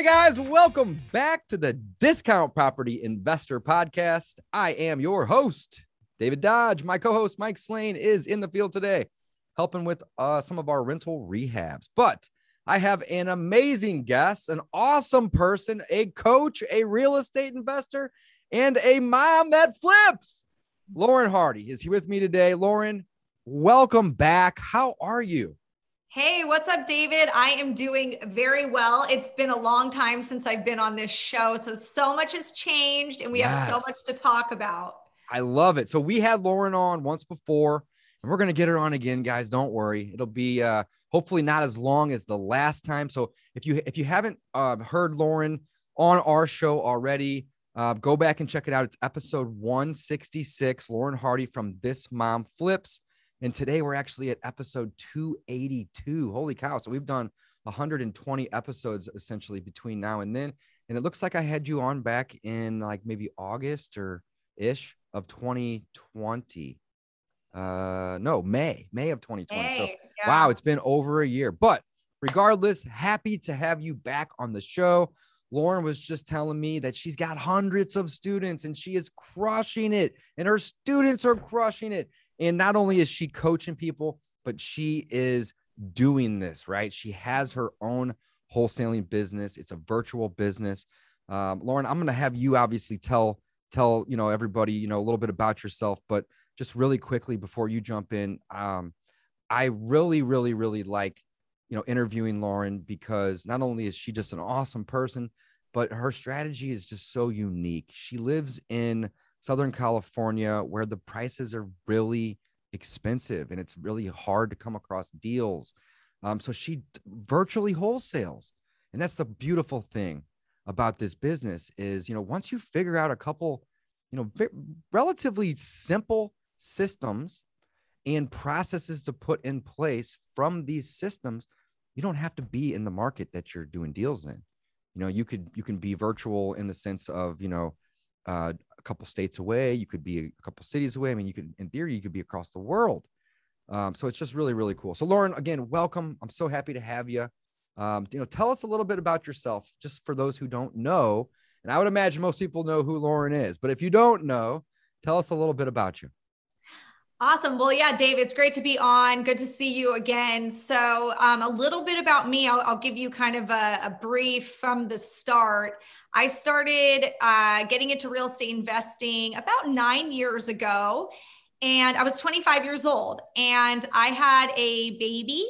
Hey guys, welcome back to the Discount Property Investor Podcast. I am your host, David Dodge. My co host, Mike Slane, is in the field today helping with uh, some of our rental rehabs. But I have an amazing guest, an awesome person, a coach, a real estate investor, and a mom that flips. Lauren Hardy is here with me today. Lauren, welcome back. How are you? Hey, what's up, David? I am doing very well. It's been a long time since I've been on this show. So, so much has changed and we yes. have so much to talk about. I love it. So, we had Lauren on once before and we're going to get her on again, guys. Don't worry. It'll be uh, hopefully not as long as the last time. So, if you if you haven't uh, heard Lauren on our show already, uh, go back and check it out. It's episode 166. Lauren Hardy from This Mom Flips. And today we're actually at episode 282. Holy cow. So we've done 120 episodes essentially between now and then. And it looks like I had you on back in like maybe August or ish of 2020. Uh no, May, May of 2020. May, so yeah. wow, it's been over a year. But regardless, happy to have you back on the show. Lauren was just telling me that she's got hundreds of students and she is crushing it, and her students are crushing it. And not only is she coaching people, but she is doing this, right? She has her own wholesaling business. It's a virtual business. Um, Lauren, I'm going to have you obviously tell tell you know everybody you know a little bit about yourself, but just really quickly before you jump in, um, I really, really, really like you know interviewing Lauren because not only is she just an awesome person, but her strategy is just so unique. She lives in Southern California, where the prices are really expensive and it's really hard to come across deals. Um, so she virtually wholesales. And that's the beautiful thing about this business is, you know, once you figure out a couple, you know, relatively simple systems and processes to put in place from these systems, you don't have to be in the market that you're doing deals in. You know, you could you can be virtual in the sense of, you know, uh, a couple states away. You could be a couple cities away. I mean, you could, in theory, you could be across the world. Um, so it's just really, really cool. So Lauren, again, welcome. I'm so happy to have you. Um, you know, tell us a little bit about yourself, just for those who don't know. And I would imagine most people know who Lauren is, but if you don't know, tell us a little bit about you. Awesome. Well, yeah, Dave, it's great to be on. Good to see you again. So, um, a little bit about me, I'll, I'll give you kind of a, a brief from the start. I started uh, getting into real estate investing about nine years ago. And I was 25 years old and I had a baby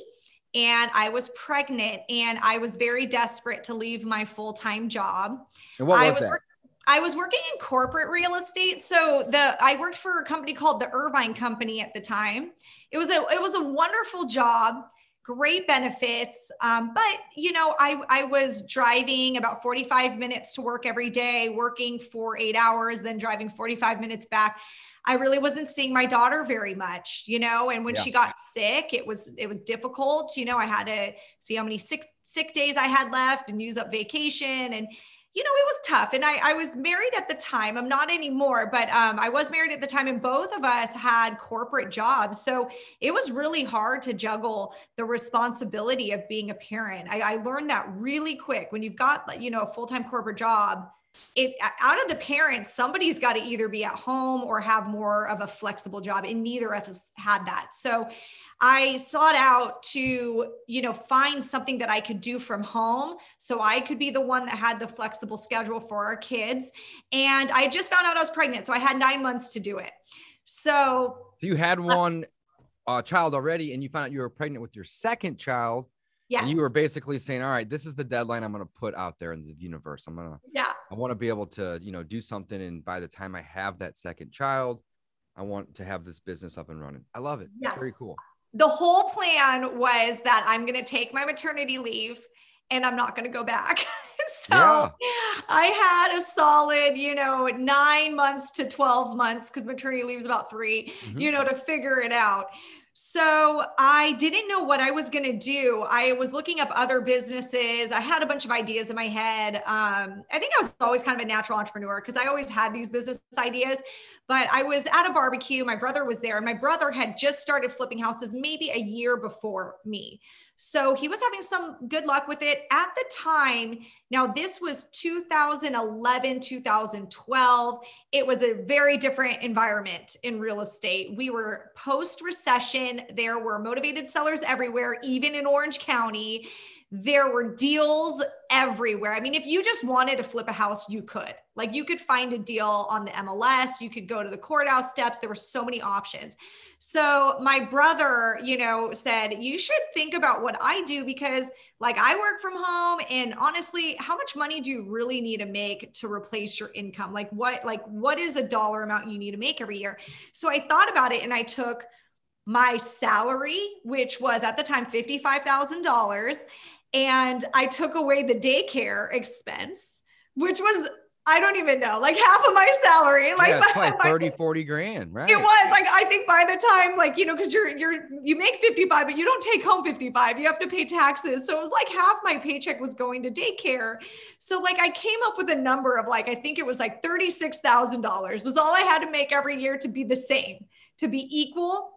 and I was pregnant and I was very desperate to leave my full time job. And what was, was that? I was working in corporate real estate. So the I worked for a company called the Irvine Company at the time. It was a it was a wonderful job great benefits. Um, but you know, I I was driving about 45 minutes to work every day, working for eight hours, then driving 45 minutes back. I really wasn't seeing my daughter very much, you know, and when yeah. she got sick, it was it was difficult. You know, I had to see how many sick sick days I had left and use up vacation and you know, it was tough. And I, I was married at the time. I'm not anymore, but um, I was married at the time, and both of us had corporate jobs. So it was really hard to juggle the responsibility of being a parent. I, I learned that really quick. When you've got, you know, a full time corporate job, it out of the parents, somebody's got to either be at home or have more of a flexible job, and neither of us had that. So I sought out to, you know, find something that I could do from home so I could be the one that had the flexible schedule for our kids. And I just found out I was pregnant. So I had nine months to do it. So you had one uh, child already and you found out you were pregnant with your second child. Yes. And you were basically saying, all right, this is the deadline I'm going to put out there in the universe. I'm going to, yeah, I want to be able to, you know, do something. And by the time I have that second child, I want to have this business up and running. I love it. Yes. It's very cool the whole plan was that I'm going to take my maternity leave and I'm not going to go back. So yeah. I had a solid, you know, nine months to 12 months because maternity leave is about 3 mm-hmm. you know, to figure it out. So I didn't know what I was going to do. I was looking up other businesses. I had a bunch of ideas in my head. Um, I think I was always kind of a natural entrepreneur because I always had these business ideas. But I was at a barbecue. My brother was there, and my brother had just started flipping houses maybe a year before me. So he was having some good luck with it at the time. Now, this was 2011, 2012. It was a very different environment in real estate. We were post recession, there were motivated sellers everywhere, even in Orange County. There were deals everywhere. I mean, if you just wanted to flip a house, you could. Like you could find a deal on the MLS, you could go to the courthouse steps. There were so many options. So my brother, you know, said, You should think about what I do because, like, I work from home. And honestly, how much money do you really need to make to replace your income? Like, what, like, what is a dollar amount you need to make every year? So I thought about it and I took my salary, which was at the time $55,000 and I took away the daycare expense, which was I don't even know, like half of my salary. Like yeah, probably 30, 40 grand, right? It was like I think by the time, like, you know, because you're you're you make 55, but you don't take home 55. You have to pay taxes. So it was like half my paycheck was going to daycare. So like I came up with a number of like, I think it was like $36,000 was all I had to make every year to be the same, to be equal.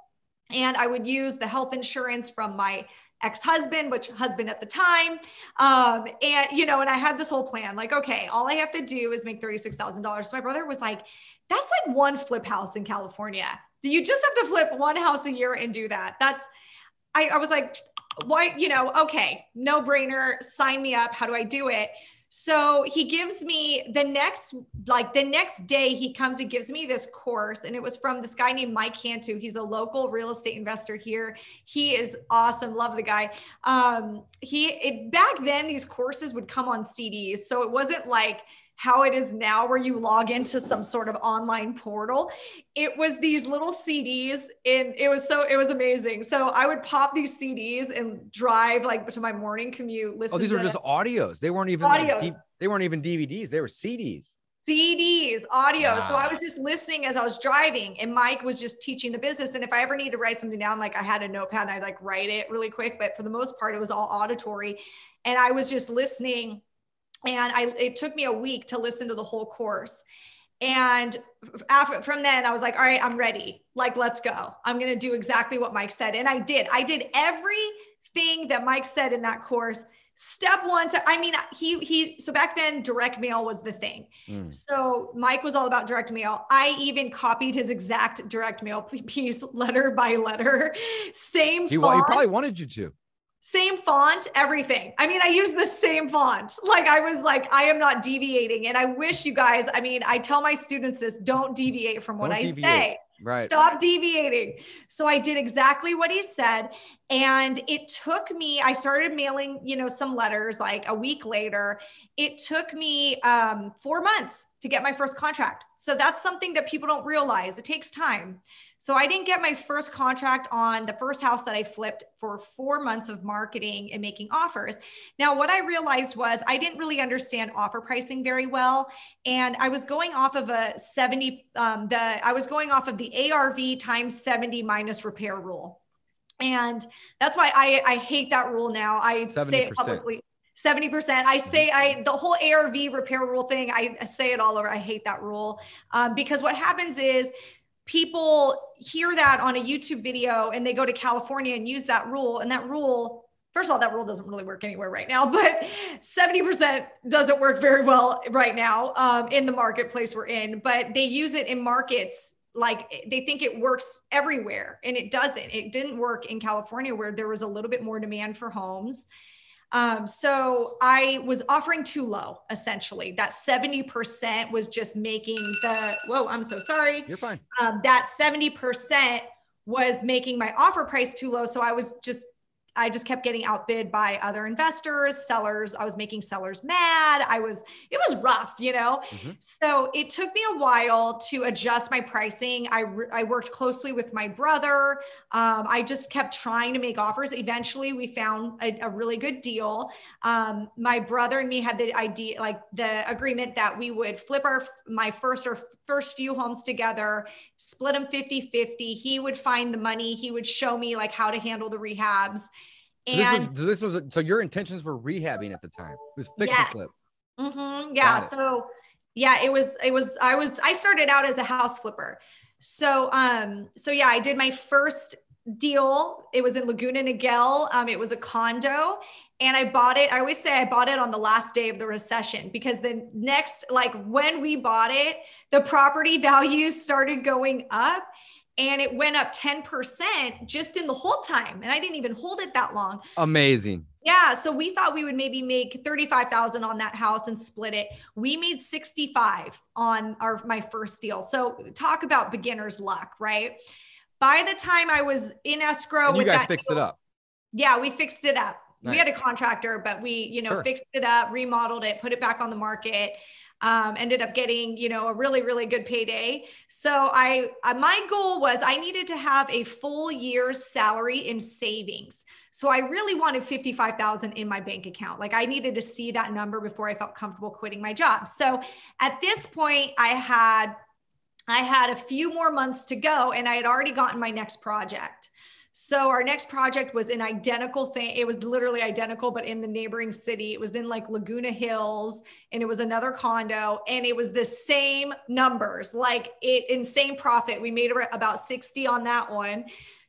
And I would use the health insurance from my ex-husband which husband at the time um and you know and i had this whole plan like okay all i have to do is make $36000 so my brother was like that's like one flip house in california. Do you just have to flip one house a year and do that. That's i, I was like why you know okay no brainer sign me up. How do i do it so he gives me the next, like the next day, he comes and gives me this course. And it was from this guy named Mike Cantu. He's a local real estate investor here. He is awesome. Love the guy. Um, he it, back then these courses would come on CDs. So it wasn't like how it is now where you log into some sort of online portal it was these little cds and it was so it was amazing so i would pop these cds and drive like to my morning commute oh, listen oh these were just audios they weren't even like, they weren't even dvds they were cds CDs, audio. Wow. So I was just listening as I was driving, and Mike was just teaching the business. And if I ever need to write something down, like I had a notepad and I'd like write it really quick. But for the most part, it was all auditory. And I was just listening and I it took me a week to listen to the whole course. And after from then I was like, all right, I'm ready. Like, let's go. I'm going to do exactly what Mike said. And I did. I did everything that Mike said in that course. Step one to, I mean, he, he, so back then direct mail was the thing. Mm. So Mike was all about direct mail. I even copied his exact direct mail piece letter by letter. Same. He, he probably wanted you to same font, everything. I mean, I use the same font. Like I was like, I am not deviating. And I wish you guys, I mean, I tell my students this, don't deviate from what don't I deviate. say. Right. Stop deviating. So I did exactly what he said. And it took me, I started mailing, you know, some letters like a week later. It took me um, four months to get my first contract. So that's something that people don't realize. It takes time. So I didn't get my first contract on the first house that I flipped for four months of marketing and making offers. Now, what I realized was I didn't really understand offer pricing very well. And I was going off of a 70, um, the I was going off of the ARV times 70 minus repair rule. And that's why I, I hate that rule now. I 70%. say it publicly. 70%. I say I the whole ARV repair rule thing, I, I say it all over. I hate that rule. Um, because what happens is people hear that on a YouTube video and they go to California and use that rule. And that rule, first of all, that rule doesn't really work anywhere right now, but 70% doesn't work very well right now um, in the marketplace we're in. But they use it in markets like they think it works everywhere and it doesn't. It didn't work in California where there was a little bit more demand for homes um, so I was offering too low, essentially. That 70% was just making the, whoa, I'm so sorry. You're fine. Um, that 70% was making my offer price too low. So I was just I just kept getting outbid by other investors, sellers. I was making sellers mad. I was, it was rough, you know? Mm-hmm. So it took me a while to adjust my pricing. I, re- I worked closely with my brother. Um, I just kept trying to make offers. Eventually, we found a, a really good deal. Um, my brother and me had the idea, like the agreement that we would flip our, my first or first few homes together, split them 50 50. He would find the money, he would show me like how to handle the rehabs and this was, this was so your intentions were rehabbing at the time. It was fix yeah. and flip. Mm-hmm, yeah. So yeah, it was it was I was I started out as a house flipper. So um so yeah, I did my first deal. It was in Laguna Niguel. Um, it was a condo and I bought it. I always say I bought it on the last day of the recession because the next, like when we bought it, the property values started going up and it went up 10% just in the hold time and i didn't even hold it that long. Amazing. Yeah so we thought we would maybe make 35000 on that house and split it. We made 65 on our my first deal. So talk about beginner's luck right? By the time i was in escrow and you guys fixed deal, it up. Yeah we fixed it up. Nice. we had a contractor but we you know sure. fixed it up remodeled it put it back on the market um, ended up getting you know a really really good payday. So i uh, my goal was i needed to have a full year's salary in savings. So i really wanted 55000 in my bank account. Like i needed to see that number before i felt comfortable quitting my job. So at this point i had i had a few more months to go and i had already gotten my next project so our next project was an identical thing. It was literally identical, but in the neighboring city. It was in like Laguna Hills and it was another condo and it was the same numbers, like it insane profit. We made about 60 on that one.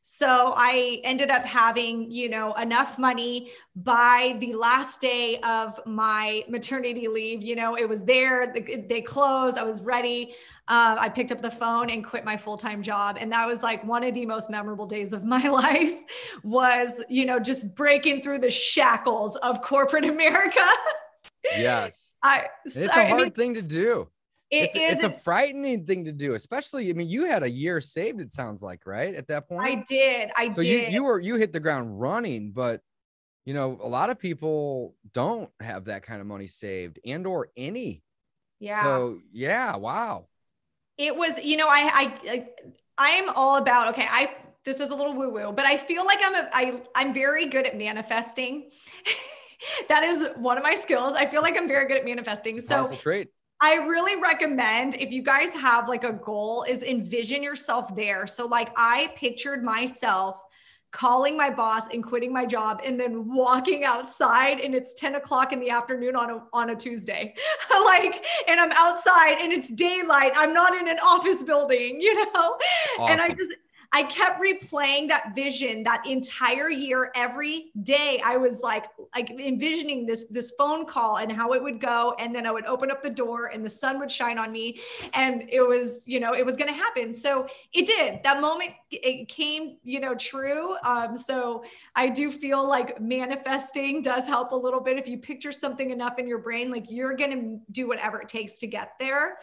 So I ended up having, you know, enough money by the last day of my maternity leave. You know, it was there, they closed, I was ready. Uh, I picked up the phone and quit my full time job. And that was like one of the most memorable days of my life was, you know, just breaking through the shackles of corporate America. yes. I, it's a hard I mean, thing to do. It it's, it's a frightening thing to do, especially. I mean, you had a year saved. It sounds like right at that point. I did. I so did. You, you were you hit the ground running, but you know a lot of people don't have that kind of money saved and or any. Yeah. So yeah, wow. It was, you know, I I I'm all about okay. I this is a little woo woo, but I feel like I'm a I I'm very good at manifesting. that is one of my skills. I feel like I'm very good at manifesting. so trait. I really recommend if you guys have like a goal is envision yourself there. So like I pictured myself calling my boss and quitting my job and then walking outside and it's 10 o'clock in the afternoon on a, on a Tuesday. like, and I'm outside and it's daylight. I'm not in an office building, you know? Awesome. And I just, I kept replaying that vision that entire year every day. I was like like envisioning this this phone call and how it would go and then I would open up the door and the sun would shine on me and it was, you know, it was going to happen. So it did. That moment it came, you know, true. Um so I do feel like manifesting does help a little bit if you picture something enough in your brain like you're going to do whatever it takes to get there.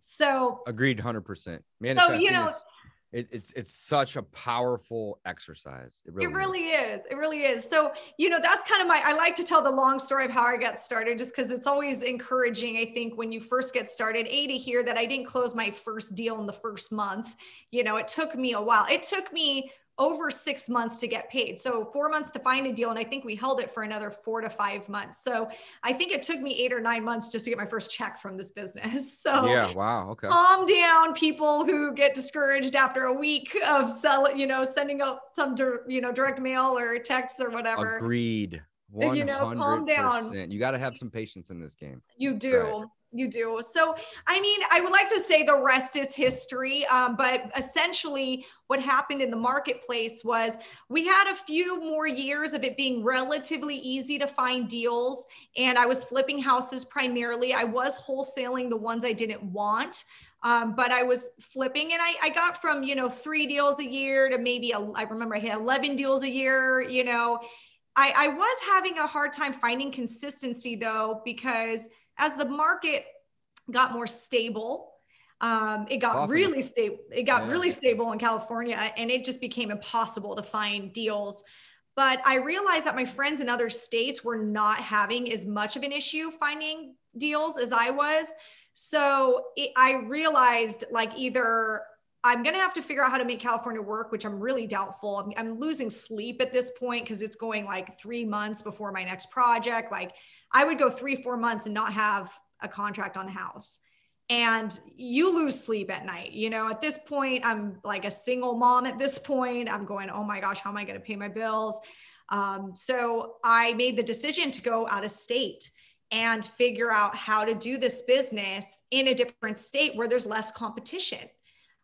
So agreed 100%. Manifesting so, you know, is- it, it's it's such a powerful exercise. It really, it really is. is. It really is. So you know that's kind of my. I like to tell the long story of how I got started, just because it's always encouraging. I think when you first get started, a to hear that I didn't close my first deal in the first month. You know, it took me a while. It took me over six months to get paid. So four months to find a deal. And I think we held it for another four to five months. So I think it took me eight or nine months just to get my first check from this business. So yeah, wow. Okay. Calm down people who get discouraged after a week of selling, you know, sending out some, you know, direct mail or text or whatever. Agreed. 100%. You know, calm down. You got to have some patience in this game. You do. Right you do. So, I mean, I would like to say the rest is history, um, but essentially, what happened in the marketplace was we had a few more years of it being relatively easy to find deals, and I was flipping houses primarily. I was wholesaling the ones I didn't want. Um, but I was flipping and I, I got from, you know, three deals a year to maybe, a, I remember I had 11 deals a year, you know, I, I was having a hard time finding consistency though, because as the market got more stable, um, it got really stable. It got yeah. really stable in California, and it just became impossible to find deals. But I realized that my friends in other states were not having as much of an issue finding deals as I was. So it, I realized like either I'm going to have to figure out how to make California work, which I'm really doubtful. I'm, I'm losing sleep at this point because it's going like three months before my next project. Like I would go three, four months and not have a contract on the house. And you lose sleep at night. You know, at this point, I'm like a single mom at this point. I'm going, oh my gosh, how am I going to pay my bills? Um, so I made the decision to go out of state and figure out how to do this business in a different state where there's less competition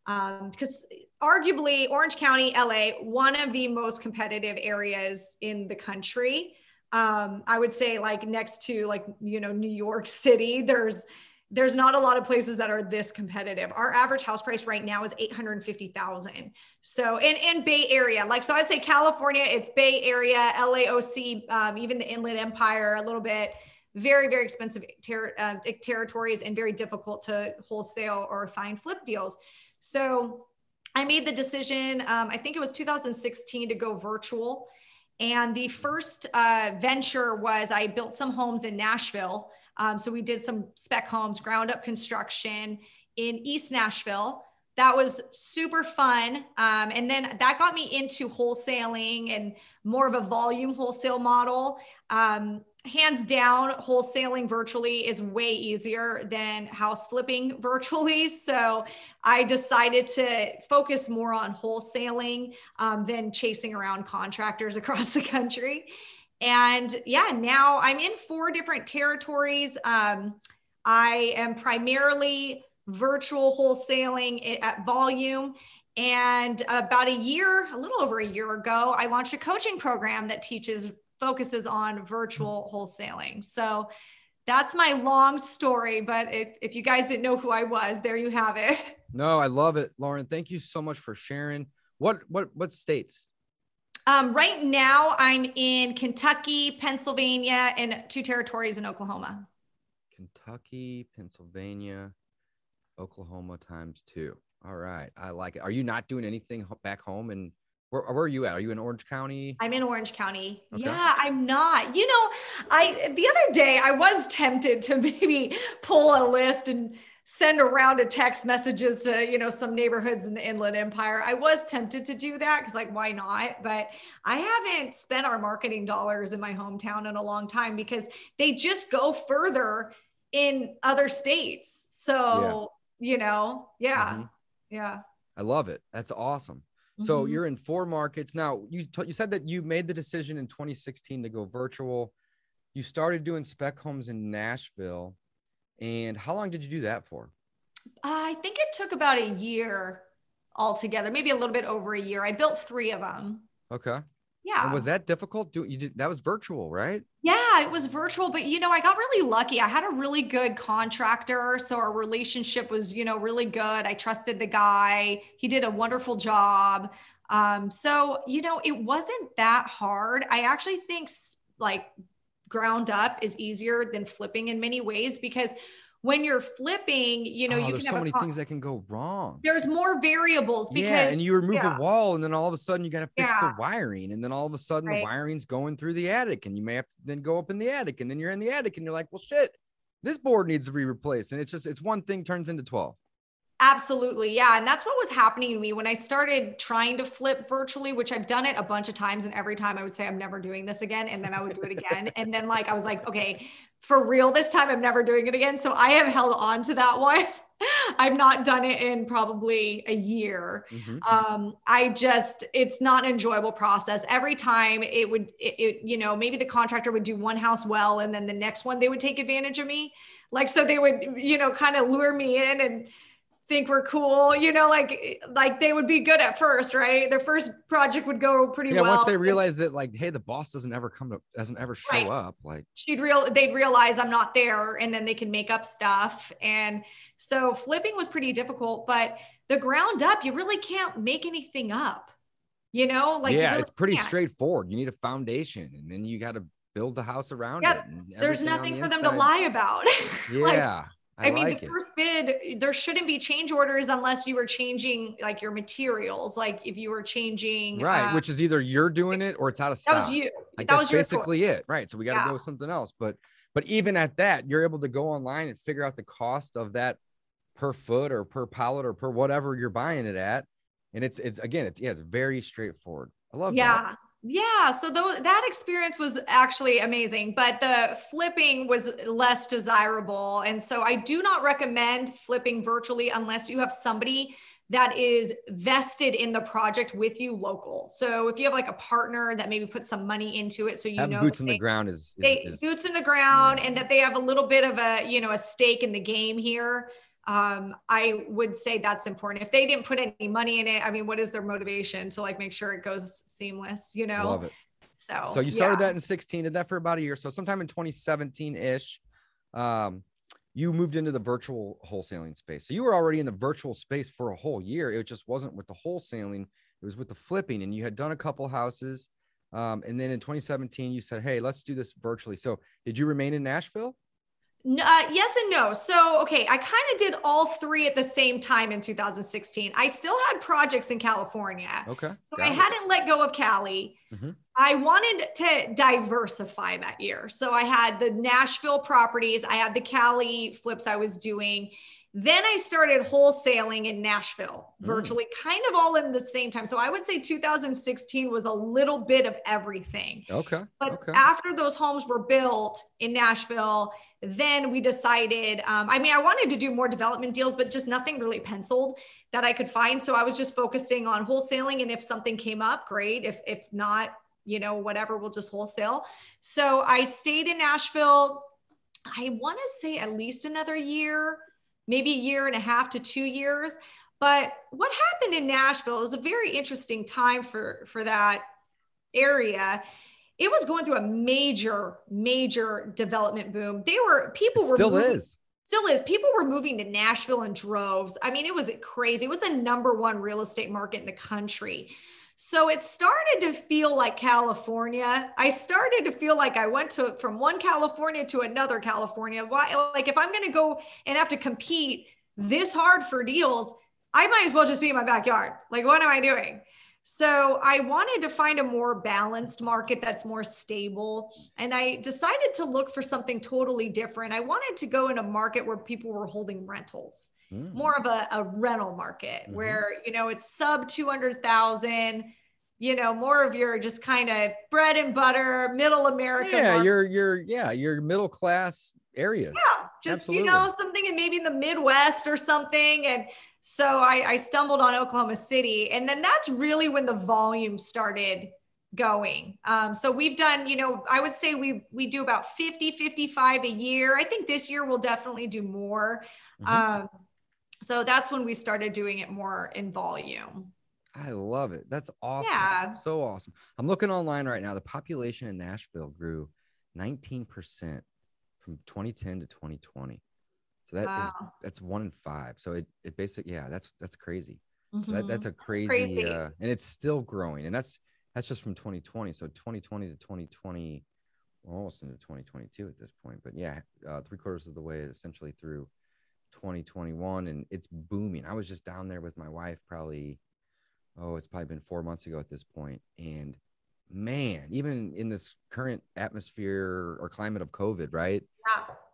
because um, arguably Orange County, LA, one of the most competitive areas in the country. Um, I would say like next to like you know New York City, there's there's not a lot of places that are this competitive. Our average house price right now is 850,000. So in, in Bay Area, like, so I'd say California, it's Bay Area, LAOC, um, even the Inland Empire, a little bit, very, very expensive ter- uh, territories and very difficult to wholesale or find flip deals. So I made the decision, um, I think it was 2016 to go virtual. And the first uh, venture was I built some homes in Nashville. Um, so we did some spec homes, ground up construction in East Nashville. That was super fun. Um, and then that got me into wholesaling and more of a volume wholesale model. Um, hands down, wholesaling virtually is way easier than house flipping virtually. So I decided to focus more on wholesaling um, than chasing around contractors across the country. And yeah, now I'm in four different territories. Um, I am primarily virtual wholesaling at volume. And about a year, a little over a year ago, I launched a coaching program that teaches focuses on virtual wholesaling. So that's my long story. But it, if you guys didn't know who I was, there you have it. No, I love it, Lauren. Thank you so much for sharing. What what what states? Um, right now, I'm in Kentucky, Pennsylvania, and two territories in Oklahoma. Kentucky, Pennsylvania, Oklahoma times two. All right, I like it. Are you not doing anything back home in where, where, are you at? Are you in Orange County? I'm in Orange County. Okay. Yeah, I'm not. You know, I the other day I was tempted to maybe pull a list and send around a text messages to you know some neighborhoods in the Inland Empire. I was tempted to do that because like why not? But I haven't spent our marketing dollars in my hometown in a long time because they just go further in other states. So yeah. you know, yeah, mm-hmm. yeah. I love it. That's awesome. So mm-hmm. you're in four markets now. You t- you said that you made the decision in 2016 to go virtual. You started doing spec homes in Nashville, and how long did you do that for? I think it took about a year altogether, maybe a little bit over a year. I built three of them. Okay. Yeah. And was that difficult? Do you did that was virtual, right? Yeah, it was virtual, but you know, I got really lucky. I had a really good contractor, so our relationship was, you know, really good. I trusted the guy. He did a wonderful job. Um, so, you know, it wasn't that hard. I actually think like ground up is easier than flipping in many ways because when you're flipping, you know, oh, you can have so many things that can go wrong. There's more variables because yeah, and you remove yeah. a wall, and then all of a sudden you got to fix yeah. the wiring, and then all of a sudden right. the wiring's going through the attic, and you may have to then go up in the attic, and then you're in the attic, and you're like, well, shit, this board needs to be replaced, and it's just it's one thing turns into twelve. Absolutely. Yeah. And that's what was happening to me when I started trying to flip virtually, which I've done it a bunch of times. And every time I would say, I'm never doing this again. And then I would do it again. and then, like, I was like, okay, for real this time, I'm never doing it again. So I have held on to that one. I've not done it in probably a year. Mm-hmm. Um, I just, it's not an enjoyable process. Every time it would, it, it, you know, maybe the contractor would do one house well, and then the next one they would take advantage of me. Like, so they would, you know, kind of lure me in and, think we're cool you know like like they would be good at first right? Their first project would go pretty yeah, well. once they realize that like hey the boss doesn't ever come to doesn't ever show right. up like she'd real they'd realize i'm not there and then they can make up stuff. And so flipping was pretty difficult but the ground up you really can't make anything up you know? Like yeah really it's pretty can't. straightforward. You need a foundation and then you got to build the house around yeah, it there's nothing the for inside. them to lie about. Yeah I, I mean, like the it. first bid, there shouldn't be change orders unless you were changing like your materials. Like if you were changing, right, uh, which is either you're doing it or it's out of stock. That was you. Like that was basically it, right? So we got to yeah. go with something else. But but even at that, you're able to go online and figure out the cost of that per foot or per pallet or per whatever you're buying it at, and it's it's again, it's yeah, it's very straightforward. I love it. yeah. that. Yeah, so th- that experience was actually amazing, but the flipping was less desirable. And so I do not recommend flipping virtually unless you have somebody that is vested in the project with you local. So if you have like a partner that maybe put some money into it, so you know boots on the ground is, is, they, is, boots in the ground, yeah. and that they have a little bit of a you know a stake in the game here um, I would say that's important. If they didn't put any money in it, I mean, what is their motivation to like make sure it goes seamless? You know, love it. So, so you started yeah. that in 16, did that for about a year. So sometime in 2017 ish, um, you moved into the virtual wholesaling space. So you were already in the virtual space for a whole year. It just wasn't with the wholesaling; it was with the flipping. And you had done a couple houses, um, and then in 2017 you said, "Hey, let's do this virtually." So did you remain in Nashville? Uh, yes and no. So, okay, I kind of did all three at the same time in 2016. I still had projects in California. Okay. So I it. hadn't let go of Cali. Mm-hmm. I wanted to diversify that year. So I had the Nashville properties, I had the Cali flips I was doing. Then I started wholesaling in Nashville, mm. virtually kind of all in the same time. So I would say 2016 was a little bit of everything. Okay. But okay. after those homes were built in Nashville, then we decided um, i mean i wanted to do more development deals but just nothing really penciled that i could find. So i was just focusing on wholesaling and if something came up great. If if not you know whatever we'll just wholesale. So i stayed in nashville i want to say at least another year maybe a year and a half to two years. But what happened in nashville is a very interesting time for for that area it was going through a major, major development boom. They were people were still moving, is still is. People were moving to Nashville in droves. I mean, it was crazy. It was the number one real estate market in the country. So it started to feel like California. I started to feel like I went to from one California to another California. Why like if I'm going to go and have to compete this hard for deals, I might as well just be in my backyard. Like what am I doing? So I wanted to find a more balanced market that's more stable. And I decided to look for something totally different. I wanted to go in a market where people were holding rentals, mm. more of a, a rental market mm-hmm. where, you know, it's sub 200,000 you know, more of your just kind of bread and butter, middle America. Yeah, market. you're you're yeah, your middle class areas. Yeah, just Absolutely. you know something in maybe in the Midwest or something, and so I, I stumbled on Oklahoma City. And then that's really when the volume started going. Um, so we've done, you know, I would say we we do about 50, 55 a year. I think this year we'll definitely do more. Mm-hmm. Um, so that's when we started doing it more in volume. I love it. That's awesome. Yeah. So awesome. I'm looking online right now. The population in Nashville grew 19% from 2010 to 2020. So that wow. is, that's one in five. So it, it basically, yeah, that's, that's crazy. Mm-hmm. So that, that's mm-hmm. a crazy, crazy. Uh, and it's still growing. And that's, that's just from 2020. So 2020 to 2020, almost into 2022 at this point. But yeah, uh, three quarters of the way essentially through 2021 and it's booming. I was just down there with my wife probably, oh, it's probably been four months ago at this point, And man, even in this current atmosphere or climate of COVID, right?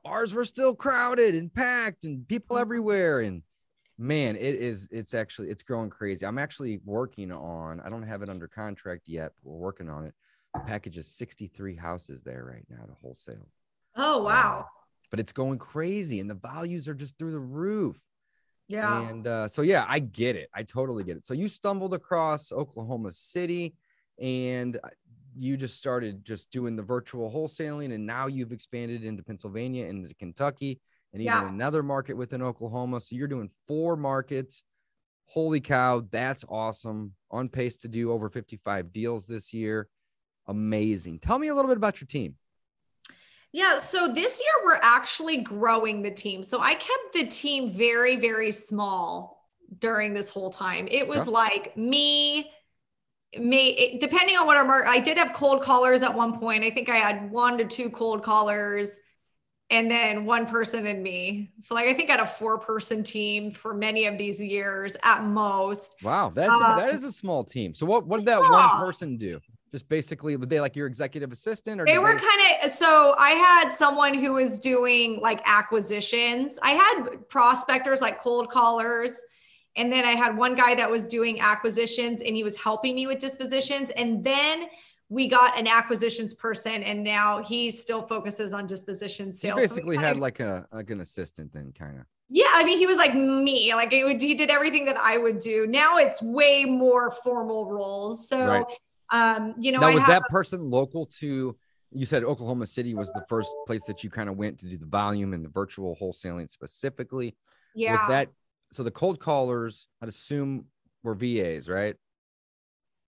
Bars were still crowded and packed and people mm-hmm. everywhere. And man it is it's actually it's growing crazy. I'm actually working on i don't have it under contract yet but we're working on it. The package is 63 houses there right now to wholesale. Oh wow. but it's going crazy and the values are just through the roof. Yeah. And uh, so yeah i get it. I totally get it. So you stumbled across oklahoma city and you just started just doing the virtual wholesaling and now you've expanded into Pennsylvania and into Kentucky and even yeah. another market within Oklahoma. So you're doing four markets. Holy cow, that's awesome. On pace to do over 55 deals this year. Amazing. Tell me a little bit about your team. Yeah, so this year we're actually growing the team. So I kept the team very, very small during this whole time. It was like me, may depending on what our market i did have cold callers at one point i think i had one to two cold callers and then one person and me. So like I think I had a four person team for many of these years at most. Wow, that's um, that is a small team. So what what did that small. one person do? Just basically, were they like your executive assistant or they were they- kind of so I had someone who was doing like acquisitions. I had prospectors like cold callers. And then I had one guy that was doing acquisitions and he was helping me with dispositions. And then we got an acquisitions person and now he still focuses on disposition sales. He basically so had of, like a like an assistant then kind of. Yeah, I mean he was like me. Like would, he did everything that I would do. Now it's way more formal roles. So right. um, you know, now I was that a, person local to you said Oklahoma City was the first place that you kind of went to do the volume and the virtual wholesaling specifically. Yeah. Was that so the cold callers, I'd assume were VAs, right?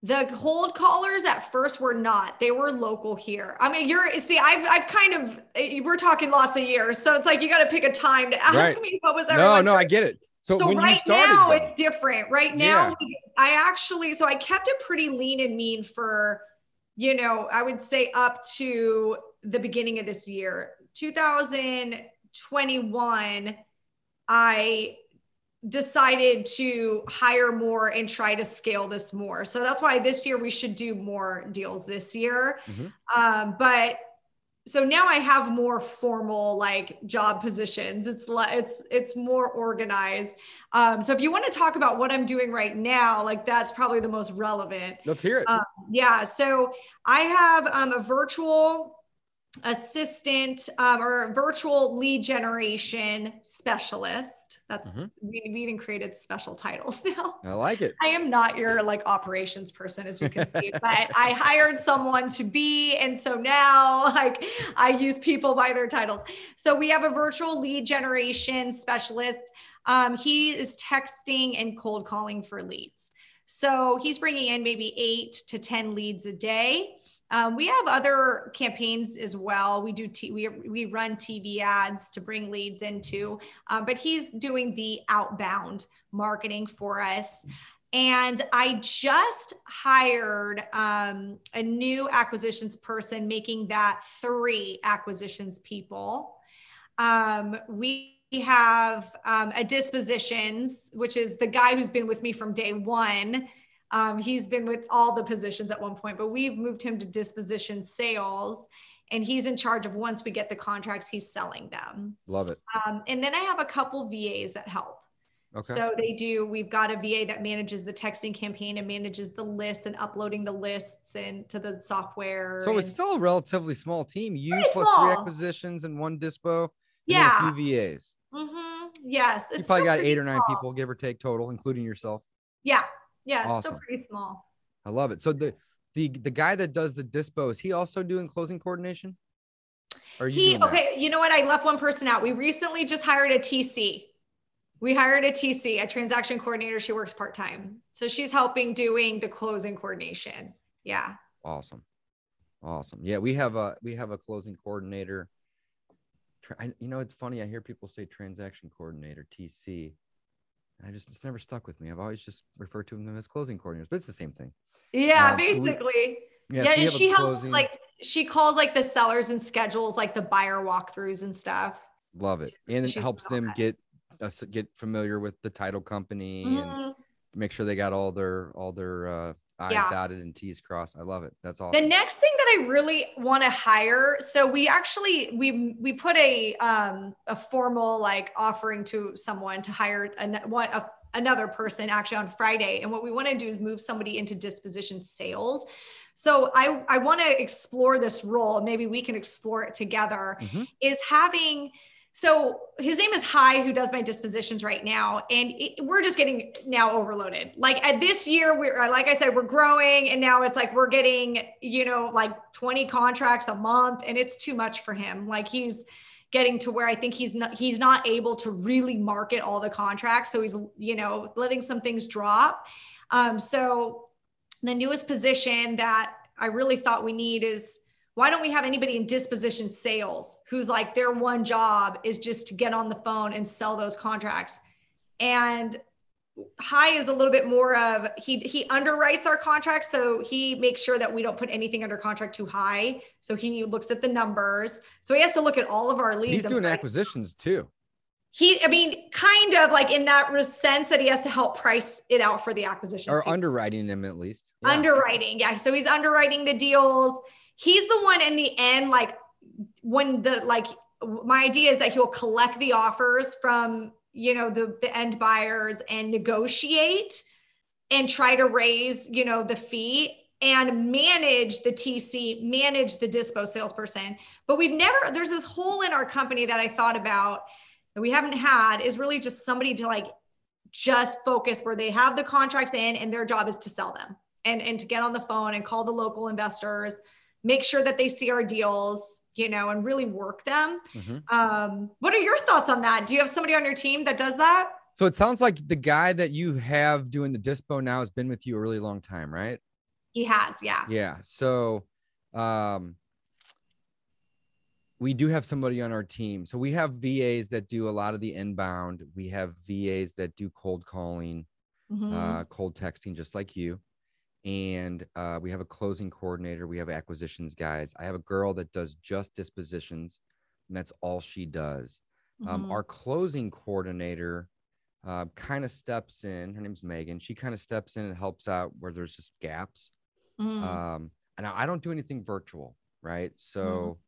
The cold callers at first were not. They were local here. I mean, you're see, I've I've kind of eh, we're talking lots of years, so it's like you got to pick a time to ask right. me what was. Our No, no, I get it. So, so right started, now though, it's different. Right now, yeah. I actually so I kept it pretty lean and mean for, you know, I would say up to the beginning of this year, 2021. I decided to hire more and try to scale this more. So that's why this year we should do more deals this year. Mm-hmm. Um, but so now I have more formal like job positions. It's it's it's more organized. Um, so if you want to talk about what I'm doing right now, like that's probably the most relevant. Let's hear it. Um, yeah. So I have um, a virtual assistant um, or virtual lead generation specialist. That's mm-hmm. we, we even created special titles now. I like it. I am not your like operations person, as you can see, but I hired someone to be, and so now like I use people by their titles. So we have a virtual lead generation specialist. Um, he is texting and cold calling for leads. So he's bringing in maybe eight to 10 leads a day. Um, we have other campaigns as well. We do t- we we run TV ads to bring leads into, um, but he's doing the outbound marketing for us. And I just hired um, a new acquisitions person, making that three acquisitions people. Um, we have um, a dispositions, which is the guy who's been with me from day one um, he's been with all the positions at one point, but we've moved him to disposition sales and he's in charge of once we get the contracts, he's selling them. Love it. Um, and then I have a couple VAs that help. Okay. So they do, we've got a VA that manages the texting campaign and manages the lists and uploading the lists into the software. So and, it's still a relatively small team. You plus small. three acquisitions and one dispo. yeah. a few VAs. Mm-hmm. Yes. You probably got eight or nine small. people, give or take total, including yourself. Yeah. Yeah, awesome. it's still pretty small. I love it. So the the the guy that does the dispo is he also doing closing coordination? Or he okay? You know what? I left one person out. We recently just hired a TC. We hired a TC, a transaction coordinator. She works part time, so she's helping doing the closing coordination. Yeah. Awesome, awesome. Yeah, we have a we have a closing coordinator. I, you know, it's funny. I hear people say transaction coordinator TC. I just it's never stuck with me. I've always just referred to them as closing coordinators, but it's the same thing. Yeah, um, basically. So we, yeah, yeah so and she helps like she calls like the sellers and schedules like the buyer walkthroughs and stuff. Love it, and it helps them that. get uh, get familiar with the title company mm-hmm. and make sure they got all their all their uh, I's yeah. dotted and T's crossed. I love it. That's awesome. The next thing I really want to hire, so we actually we we put a um a formal like offering to someone to hire an, one a, another person actually on Friday, and what we want to do is move somebody into disposition sales. So I I want to explore this role. Maybe we can explore it together. Mm-hmm. Is having so his name is High, who does my dispositions right now, and it, we're just getting now overloaded. Like at this year, we're like I said, we're growing, and now it's like we're getting you know like 20 contracts a month, and it's too much for him. Like he's getting to where I think he's not he's not able to really market all the contracts, so he's you know letting some things drop. Um, so the newest position that I really thought we need is why don't we have anybody in disposition sales who's like their one job is just to get on the phone and sell those contracts? And high is a little bit more of he he underwrites our contracts so he makes sure that we don't put anything under contract too high. So he looks at the numbers. So he has to look at all of our leads. He's doing acquisitions too. He i mean kind of like in that sense that he has to help price it out for the acquisitions. Or people. underwriting them at least. Yeah. underwriting yeah. So he's underwriting the deals he's the one in the end like when the like my idea is that he'll collect the offers from you know the the end buyers and negotiate and try to raise you know the fee and manage the TC, manage the dispo salesperson. But we've never, there's this hole in our company that I thought about that we haven't had is really just somebody to like just focus where they have the contracts in and their job is to sell them and, and to get on the phone and call the local investors, make sure that they see our deals, you know, and really work them. Mm-hmm. Um, what are your thoughts on that? Do you have somebody on your team that does that? So it sounds like the guy that you have doing the dispo now has been with you a really long time, right? He has, yeah. Yeah. So um we do have somebody on our team. So we have VAs that do a lot of the inbound. We have VAs that do cold calling, mm-hmm. uh, cold texting, just like you and uh, we have a closing coordinator we have acquisitions guys i have a girl that does just dispositions and that's all she does um, mm-hmm. um, our closing coordinator uh, kind of steps in her name's megan she kind of steps in and helps out where there's just gaps mm. um, and i don't do anything virtual right so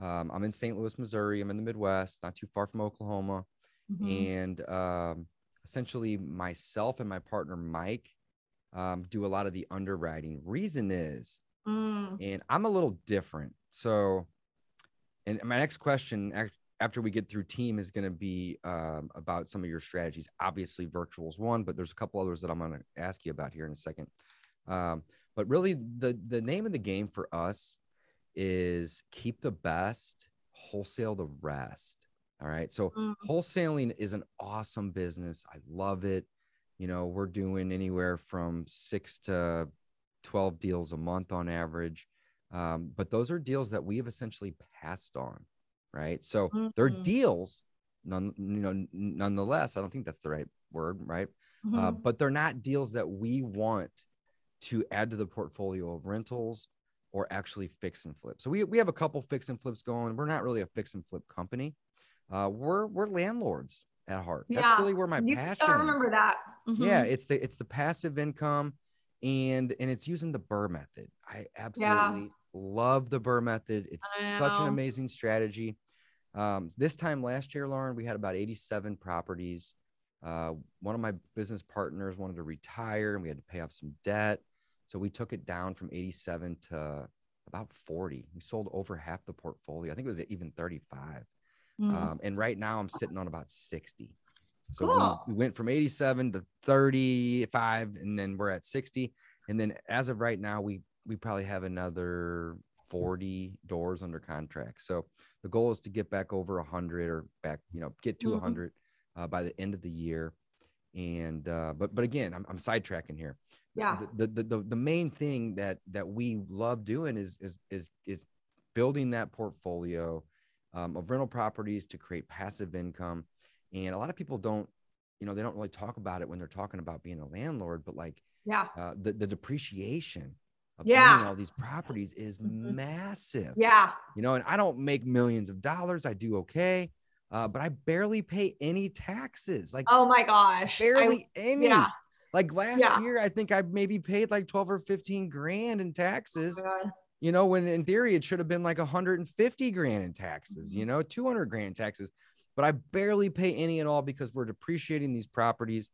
mm. um, i'm in st louis missouri i'm in the midwest not too far from oklahoma mm-hmm. and um, essentially myself and my partner mike um, do a lot of the underwriting. Reason is, mm. and I'm a little different. So, and my next question after we get through team is going to be um, about some of your strategies. Obviously, virtual is one, but there's a couple others that I'm going to ask you about here in a second. Um, but really, the the name of the game for us is keep the best, wholesale the rest. All right. So mm. wholesaling is an awesome business. I love it you know we're doing anywhere from six to 12 deals a month on average. Um, but those are deals that we have essentially passed on right? So mm-hmm. they're deals none you know nonetheless i don't think that's the right word right? Uh, mm-hmm. uh, but they're not deals that we want to add to the portfolio of rentals or actually fix and flip. So we, we have a couple fix and flips going. We're not really a fix and flip company. Uh, we're we're landlords at heart. Yeah. That's really where my you, passion. I remember that. Mm-hmm. Yeah, it's the it's the passive income, and and it's using the BRRRR method. I absolutely yeah. love the BRRRR method. It's such an amazing strategy. Um, this time last year, Lauren, we had about 87 properties. Uh, one of my business partners wanted to retire, and we had to pay off some debt, so we took it down from 87 to about 40. We sold over half the portfolio. I think it was even 35. Mm. Um, and right now I'm sitting on about 60. So cool. we, we, went from 87 to 35, and then we're at 60. And then as of right now, we we probably have another 40 doors under contract. So the goal is to get back over 100 or back, you know, get to mm-hmm. 100 uh, by the end of the year. And uh, but but again, I'm, I'm sidetracking here. Yeah. The, the the the main thing that that we love doing is is is is building that portfolio um, of rental properties to create passive income. And a lot of people don't, you know, they don't really talk about it when they're talking about being a landlord, but like, yeah, uh, the, the depreciation of yeah. all these properties is mm-hmm. massive. Yeah. You know, and I don't make millions of dollars. I do okay. Uh, but I barely pay any taxes. Like, oh my gosh, barely I, any. Yeah. Like last yeah. year, I think I maybe paid like 12 or 15 grand in taxes. Oh you know, when in theory it should have been like 150 grand in taxes, you mm-hmm. know, 200 grand in taxes, but I barely pay any at all because we're depreciating these properties.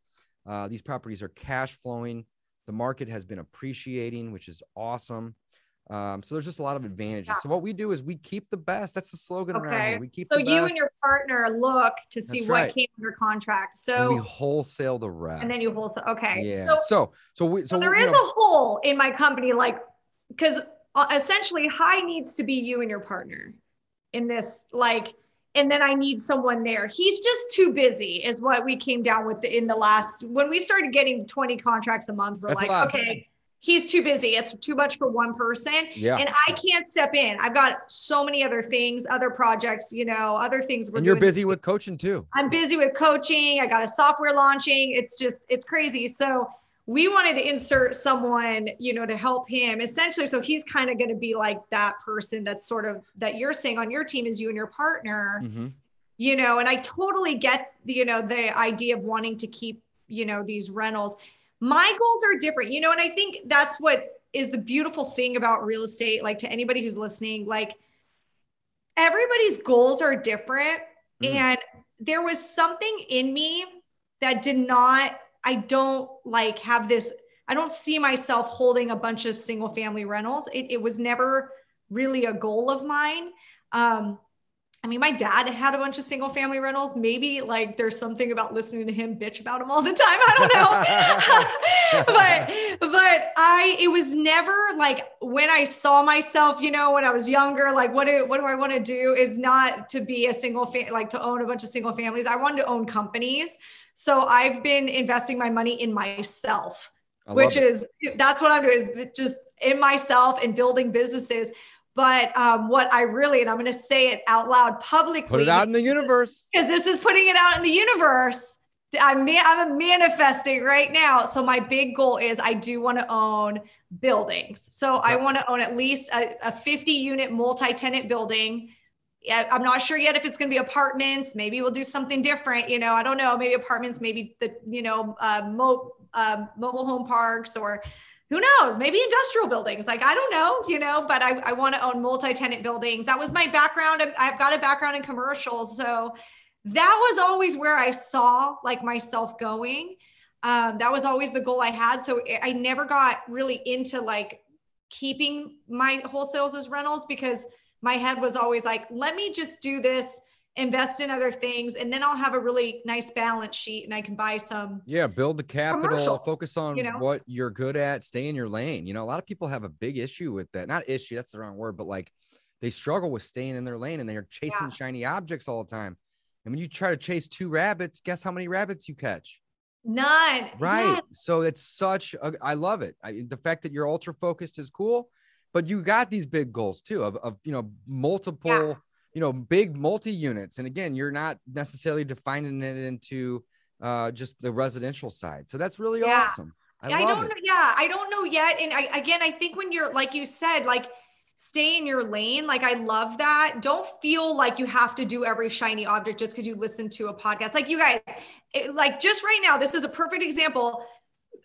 Uh, these properties are cash flowing. The market has been appreciating, which is awesome. Um, so there's just a lot of advantages. Yeah. So what we do is we keep the best. That's the slogan okay. around here. We keep. So you and your partner look to see That's what right. came under contract. So and we wholesale the rest. And then you wholesale. Okay. Yeah. So so so we so, so there is know, a hole in my company, like because Uh, essentially high needs to be you and your partner in this like and then I need someone there. He's just too busy, is what we came down with in the last when we started getting 20 contracts a month. We're That's like, okay, he's too busy. It's too much for one person. Yeah. And I can't step in. I've got so many other things, other projects, you know, other things. and you're busy with coaching too. I'm busy with coaching. I got a software launching. It's just, it's crazy. So we wanted to insert someone, you know, to help him essentially. So he's kind of going to be like that person that's sort of that you're saying on your team is you and your partner, Mm-hmm. you know, and I totally get, the, you know, the idea of wanting to keep, you know, these rentals my goals are different, you know, and I think that's what is the beautiful thing about real estate. Like to anybody who's listening, like everybody's goals are different. Mm. And there was something in me that did not, I don't like have this, I don't see myself holding a bunch of single family rentals. It, it was never really a goal of mine. Um, I mean, my dad had a bunch of single family rentals. Maybe like there's something about listening to him bitch about them all the time. I don't know. but but I it was never like when I saw myself, you know, when I was younger, like what do what do I want to do is not to be a single family, like to own a bunch of single families. I wanted to own companies. So I've been investing my money in myself, which is that's what I'm doing is just in myself and building businesses. But um, what I really, and I'm going to say it out loud publicly, put it out in the universe because this is putting it out in the universe. I'm, I'm manifesting right now. So my big goal is I do want to own buildings. So I want to own at least a, a 50 unit multi-tenant building. I'm not sure yet if it's going to be apartments. Maybe we'll do something different. You know, I don't know. Maybe apartments. Maybe the you know uh, mo- uh, mobile home parks or who knows maybe industrial buildings like i don't know you know but i, I want to own multi-tenant buildings that was my background i've got a background in commercials so that was always where i saw like myself going um, that was always the goal i had so i never got really into like keeping my wholesales as rentals because my head was always like let me just do this invest in other things and then I'll have a really nice balance sheet and I can buy some yeah build the capital focus on you know? what you're good at stay in your lane. You know a lot of people have a big issue with that. Not issue that's the wrong word but like they struggle with staying in their lane and they're chasing Yeah. shiny objects all the time. And when you try to chase two rabbits guess how many rabbits you catch? None. Right. Yeah. so it's such a, i love it. I, the fact that you're ultra focused is cool but you got these big goals too of, of you know multiple Yeah. you know big multi units and again you're not necessarily defining it into uh just the residential side so that's really Yeah. awesome i, I, don't it know. Yeah, I don't know yet. And I, again, I think when you're like you said, like stay in your lane. Like I love that. Don't feel like you have to do every shiny object just because you listen to a podcast. Like you guys, it, like just right now, this is a perfect example.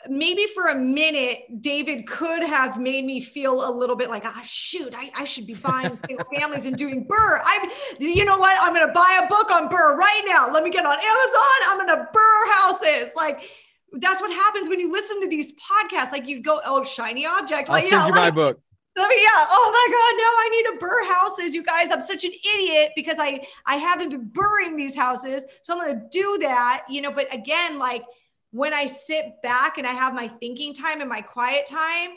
Maybe for a minute, David could have made me feel a little bit like, ah, shoot, I, I should be buying single families and doing BRRRR. I'm, you know what? I'm going to buy a book on BRRRR right now. Let me get on Amazon. I'm going to BRRRR houses. Like, that's what happens when you listen to these podcasts. Like you go, oh, shiny object. i'll Like, send yeah, you my like, book let me, yeah. Oh my God. No, I need to BRRRR houses. You guys, I'm such an idiot because I, I haven't been BRRRRing these houses. So I'm going to do that, you know, but again, like when I sit back and I have my thinking time and my quiet time,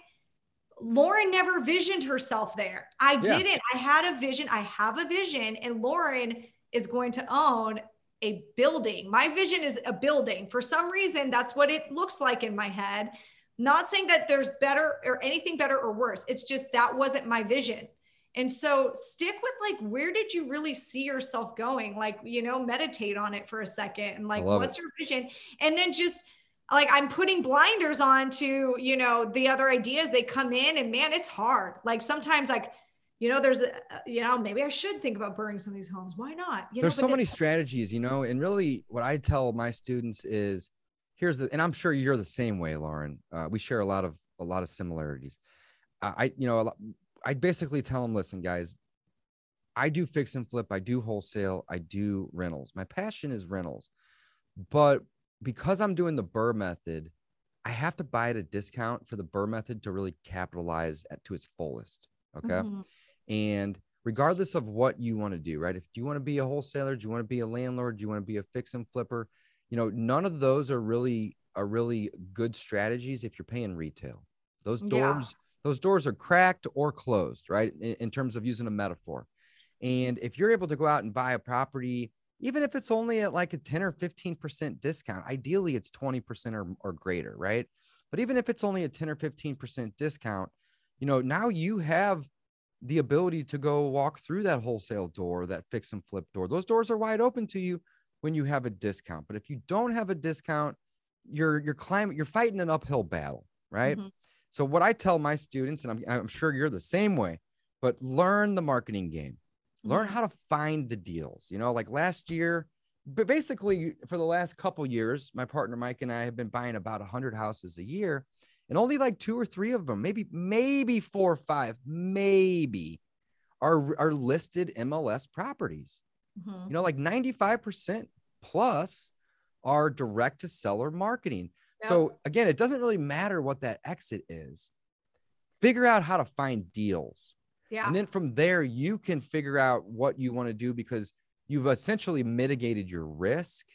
Lauren never visioned herself there. I Yeah. didn't. I had a vision. I have a vision and Lauren is going to own a building. My vision is a building. For some reason, that's what it looks like in my head. Not saying that there's better or anything better or worse. It's just that wasn't my vision. And so stick with like, where did you really see yourself going? Like, you know, meditate on it for a second and like, what's your vision? And then just like, I'm putting blinders on to, you know, the other ideas they come in and man, it's hard. Like sometimes like, you know, there's, a, you know, maybe I should think about burning some of these homes. Why not? You there's know, so many strategies you know and really what i tell my students is here's the and i'm sure you're the same way lauren uh, we share a lot of a lot of similarities i you know a lot, i basically tell them listen guys i do fix and flip. I do wholesale. I do rentals. My passion is rentals. But because i'm doing the BRRRR method i have to buy at a discount for the BRRRR method to really capitalize at, to its fullest. Okay? Mhm. and regardless of what you want to do, right? If you want to be a wholesaler, do you want to be a landlord, do you want to be a fix and flipper? You know, none of those are really are really good strategies if you're paying retail. Those doors, those doors are cracked or closed, right? In, in terms of using a metaphor. And if you're able to go out and buy a property, even if it's only at like a 10 or 15% discount, ideally it's 20% or, or greater, right? But even if it's only a 10 or 15% discount, you know, now you have the ability to go walk through that wholesale door, that fix and flip door. Those doors are wide open to you when you have a discount. But if you don't have a discount, you're you're climbing, you're fighting an uphill battle, right? Mm-hmm. So what I tell my students, and I'm, I'm sure you're the same way, but learn the marketing game. Learn mm-hmm. how to find the deals. You know, like last year, but basically for the last couple years, my partner Mike and I have been buying about a 100 houses a year, and only like two or three of them, maybe maybe four or five, maybe are are listed MLS properties. Mm-hmm. You know, like 95% plus are direct to seller marketing. So again, it doesn't really matter what that exit is. Figure out how to find deals. Yeah. And then from there, you can figure out what you want to do because you've essentially mitigated your risk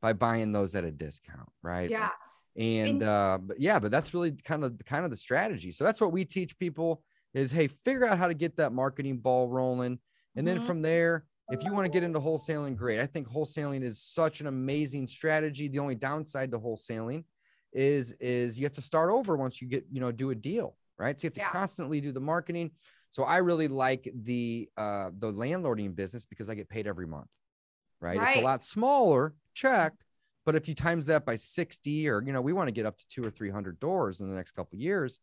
by buying those at a discount, right? Yeah. And uh, but yeah, but that's really kind of kind of the strategy. So that's what we teach people is hey, figure out how to get that marketing ball rolling. And then mm-hmm. from there, if you want to get into wholesaling, great. I think wholesaling is such an amazing strategy. The only downside to wholesaling is is you have to start over once you get, you know, do a deal, right? So you have to yeah. constantly do the marketing. So I really like the uh, the landlording business because I get paid every month, right? right? It's a lot smaller check, but if you times that by 60 or you know, we want to get up to two or three hundred doors in the next couple years.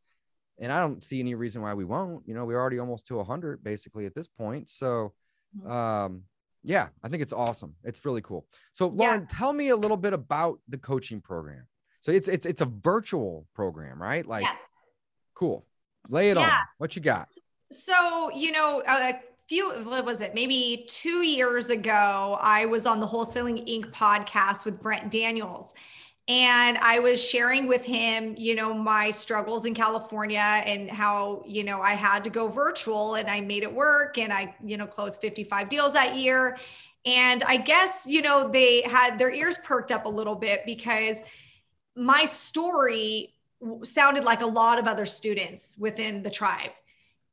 And I don't see any reason why we won't. You know, we're already almost to 100 basically at this point. So, mm-hmm. um, yeah, I think it's awesome. It's really cool. So, Lauren, yeah. tell me a little bit about the coaching program. So it's it's it's a virtual program, right? Like, yeah. cool. Lay it yeah. on. What you got? So, you know, a few, what was it? Maybe two years ago, I was on the Wholesaling Inc. podcast with Brent Daniels. And I was sharing with him, you know, my struggles in California and how, you know, I had to go virtual and I made it work and I, you know, closed 55 deals that year. And I guess, you know, they had their ears perked up a little bit because my story sounded like a lot of other students within the tribe.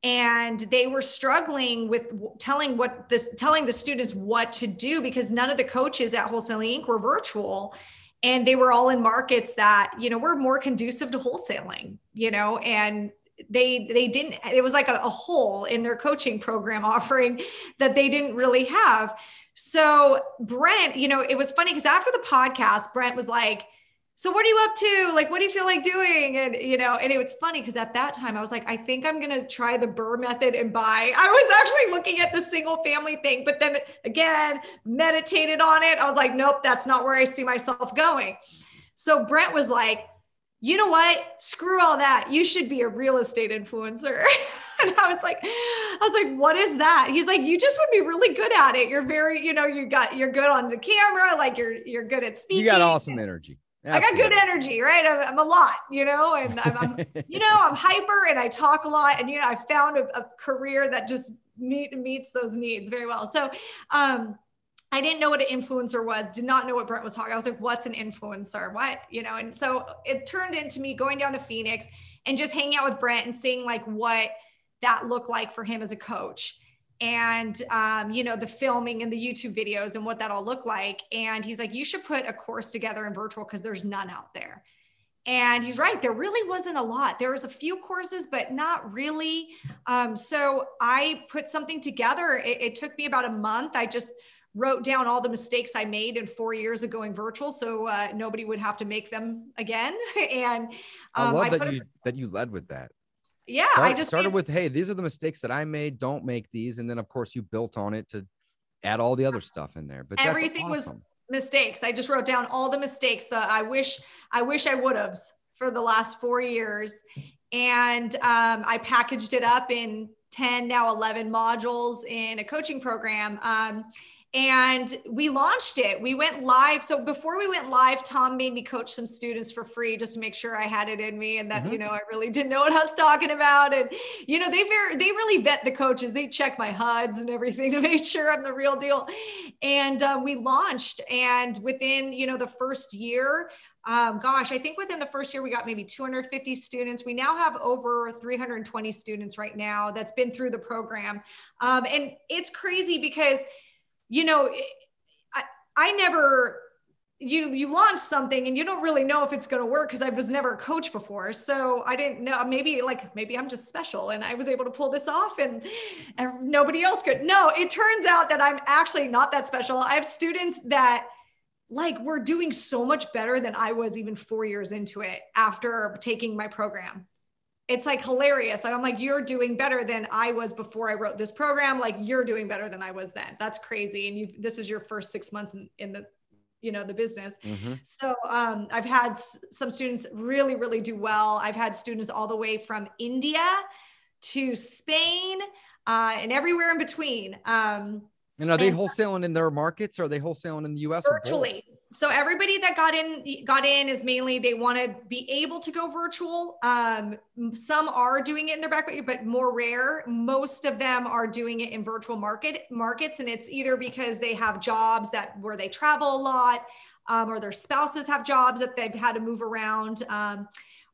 And they were struggling with telling what this telling the students what to do because none of the coaches at wholesaling inc were virtual. And they were all in markets that you know were more conducive to wholesaling you know and they they didn't it was like a, a hole in their coaching program offering that they didn't really have. So brent you know it was funny because after the podcast brent was like so what are you up to? Like, what do you feel like doing? And, you know, and it was funny because at that time I was like, I think I'm going to try the BRRRR method and buy. I was actually looking at the single family thing, but then again, meditated on it. I was like, nope, that's not where I see myself going. So Brent was like, you know what? Screw all that. You should be a real estate influencer. and I was like, I was like, what is that? He's like, you just would be really good at it. You're very, you know, you got, you're good on the camera. Like you're, you're good at speaking. You got awesome energy. Absolutely. I got good energy, right? I'm, I'm a lot, you know, and I'm, I'm, you know, I'm hyper and I talk a lot. And, you know, I found a, a career that just meet, meets those needs very well. So, um, I didn't know what an influencer was, did not know what Brent was talking. I was like, what's an influencer? What, you know? And so it turned into me going down to Phoenix and just hanging out with Brent and seeing like what that looked like for him as a coach and um, you know the filming and the youtube videos and what that all looked like. And he's like you should put a course together in virtual because there's none out there. And he's right there really wasn't a lot. There was a few courses but not really. Um, so i put something together. It, it, took me about a month. I just wrote down all the mistakes i made in four years of going virtual so uh, nobody would have to make them again. And um, i love I that you that you led with that yeah Start, i just started with hey these are the mistakes that i made don't make these and then of course you built on it to add all the other stuff in there but everything awesome. was mistakes i just wrote down all the mistakes that i wish i wish i would have for the last four years and um, i packaged it up in 10 now 11 modules in a coaching program um, and we launched it. We went live. So before we went live, Tom made me coach some students for free just to make sure I had it in me and that, mm-hmm. you know, I really didn't know what I was talking about. And, you know, they very, they really vet the coaches. They check my HUDs and everything to make sure I'm the real deal. And um, we launched and within, you know, the first year, um, gosh, I think within the first year we got maybe 250 students. We now have over 320 students right now that's been through the program. Um, and it's crazy because you know, I, I never you you launch something and you don't really know if it's going to work because I was never a coach before. So I didn't know maybe like maybe I'm just special and I was able to pull this off and, and nobody else could. No, it turns out that I'm actually not that special. I have students that like were doing so much better than I was even 4 years into it after taking my program. It's like hilarious. Like I'm like you're doing better than I was before I wrote this program. Like you're doing better than I was then. That's crazy and you this is your first 6 months in, in the you know the business mm-hmm. so um, i've had s- some students really really do well i've had students all the way from india to spain uh, and everywhere in between um, and are they and wholesaling in their markets or are they wholesaling in the us virtually so everybody that got in got in is mainly they want to be able to go virtual um, some are doing it in their back but more rare most of them are doing it in virtual market markets and it's either because they have jobs that where they travel a lot um, or their spouses have jobs that they've had to move around um,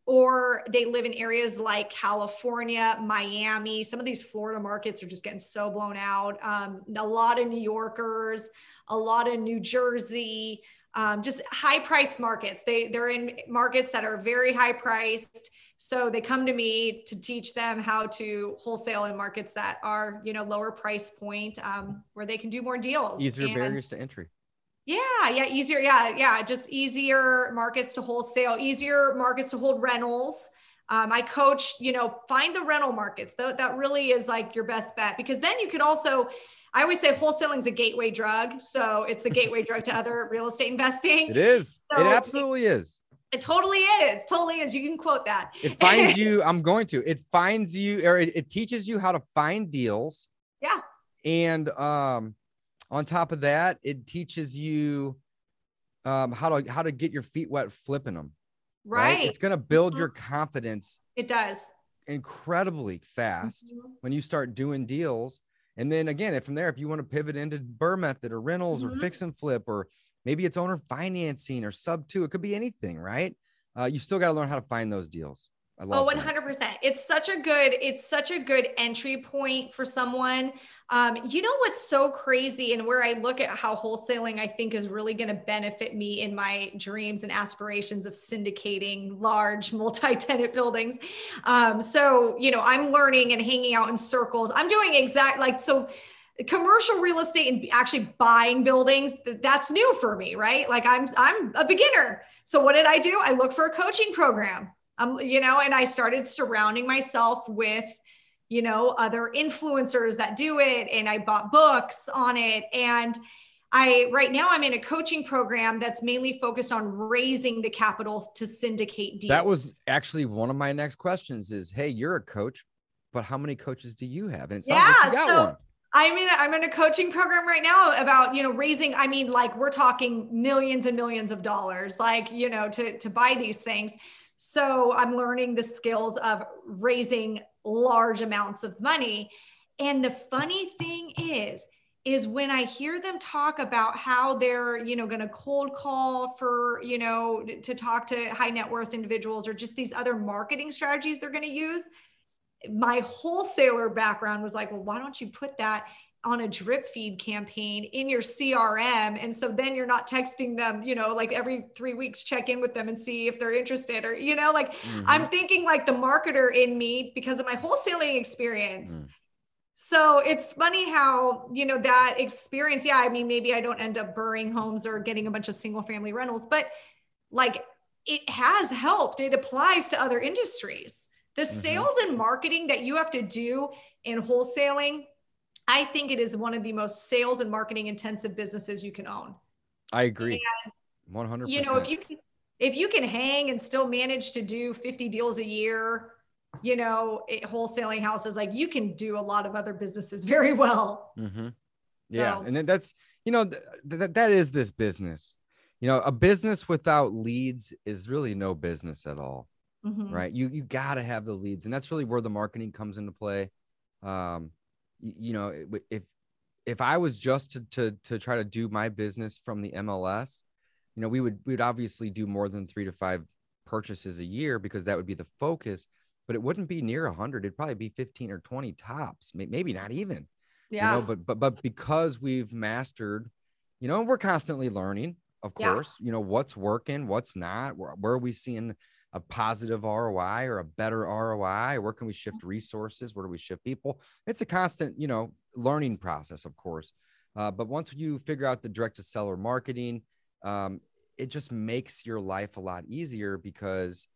or they live in areas like California, Miami. Some of these Florida markets are just getting so blown out. Um, a lot of New Yorkers, a lot of New Jersey, um, just high price markets. They they're in markets that are very high priced. So they come to me to teach them how to wholesale in markets that are, you know, lower price point, um, where they can do more deals. Easier and, barriers to entry. Yeah, yeah, easier. Yeah, yeah, just easier markets to wholesale, easier markets to hold rentals. Um, I coach, you know, find the rental markets. That, that really is like your best bet because then you could also I always say wholesaling is a gateway drug. So it's the gateway drug to other real estate investing. It is. So it absolutely is. It totally is. Totally is. You can quote that. It finds you. I'm going to. It finds you, or it, it teaches you how to find deals. Yeah. And um, on top of that, it teaches you um how to how to get your feet wet flipping them. Right. right? It's going to build mm-hmm. your confidence. It does incredibly fast mm-hmm. when you start doing deals and then again, if from there, if you want to pivot into BRRRR method or rentals mm-hmm. or fix and flip, or maybe it's owner financing or sub two, it could be anything, right? Uh, you still got to learn how to find those deals. I love oh, 100%. That. It's such a good, it's such a good entry point for someone. Um, you know what's so crazy and where I look at how wholesaling I think is really going to benefit me in my dreams and aspirations of syndicating large multi-tenant buildings. Um, so, you know, I'm learning and hanging out in circles. I'm doing exact like so commercial real estate and actually buying buildings that's new for me right like i'm i'm a beginner so what did i do i look for a coaching program um, you know, and I started surrounding myself with, you know, other influencers that do it. And I bought books on it. And I, right now, I'm in a coaching program that's mainly focused on raising the capital to syndicate deals. That was actually one of my next questions is, Hey, you're a coach, but how many coaches do you have? And it sounds yeah, like you got so- one. I'm in a, I'm in a coaching program right now about you know raising I mean like we're talking millions and millions of dollars like you know to to buy these things so I'm learning the skills of raising large amounts of money. And the funny thing is, is when I hear them talk about how they're, you know, going to cold call for, you know, to talk to high net worth individuals or just these other marketing strategies they're going to use. My wholesaler background was like, well, why don't you put that on a drip feed campaign in your CRM. And so then you're not texting them, you know, like every three weeks, check in with them and see if they're interested or, you know, like mm-hmm. I'm thinking like the marketer in me because of my wholesaling experience. Mm. So it's funny how, you know, that experience, yeah, I mean, maybe I don't end up BRRRRing homes or getting a bunch of single family rentals, but like it has helped. It applies to other industries. The mm-hmm. sales and marketing that you have to do in wholesaling I think it is one of the most sales and marketing intensive businesses you can own. I agree. One hundred. You know, if you can, if you can hang and still manage to do fifty deals a year, you know, it, wholesaling houses, like you can do a lot of other businesses very well. Mm-hmm. Yeah, so. and that's you know th- th- that is this business. You know, a business without leads is really no business at all, mm-hmm. right? You you got to have the leads, and that's really where the marketing comes into play. Um, you know, if if I was just to to to try to do my business from the MLS, you know, we would we would obviously do more than three to five purchases a year because that would be the focus. But it wouldn't be near a hundred. It'd probably be fifteen or twenty tops, maybe not even. Yeah. You know, but but but because we've mastered, you know, we're constantly learning. of course. Yeah. You know, what's working, what's not, where, where, are we seeing a positive ROI or a better ROI? Where can we shift mm-hmm. resources? Where do we shift people? It's a constant, you know, learning process, of course. Uh, but once you figure out the direct to seller marketing, um, it just makes your life a lot easier because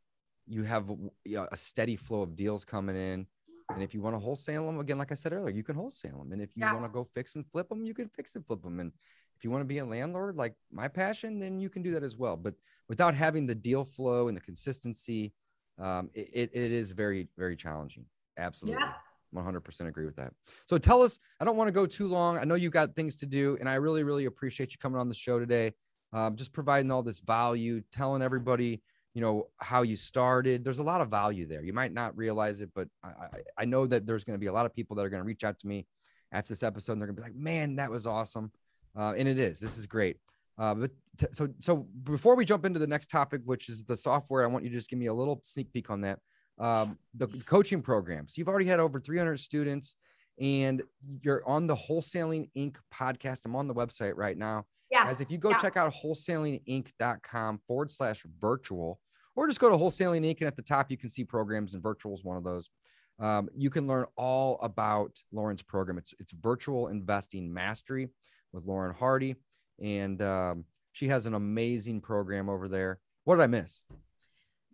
you have you know, a steady flow of deals coming in. And if you want to wholesale them, again, like I said earlier, you can wholesale them. And if you yeah. want to go fix and flip them, you can fix and flip them. And if you want to be a landlord, like my passion, then you can do that as well. But without having the deal flow and the consistency, um, it, it is very, very challenging. Absolutely. Yeah. 100% agree with that. So tell us, I don't want to go too long. I know you've got things to do, and I really, really appreciate you coming on the show today. Um, just providing all this value, telling everybody, you know, how you started. There's a lot of value there. You might not realize it, but I, I, I know that there's going to be a lot of people that are going to reach out to me after this episode, and they're going to be like, man, that was awesome. Uh, and it is. This is great. Uh, but t- so so before we jump into the next topic, which is the software, I want you to just give me a little sneak peek on that. Um, the coaching programs. You've already had over 300 students, and you're on the Wholesaling Inc. podcast. I'm on the website right now. Yes. Guys, if you go yeah. check out wholesalinginc.com forward slash virtual, or just go to Wholesaling Inc. and at the top you can see programs, and virtual is one of those. Um, you can learn all about Lauren's program. It's it's virtual investing mastery with Lauren Hardy, and um, she has an amazing program over there. What did I miss?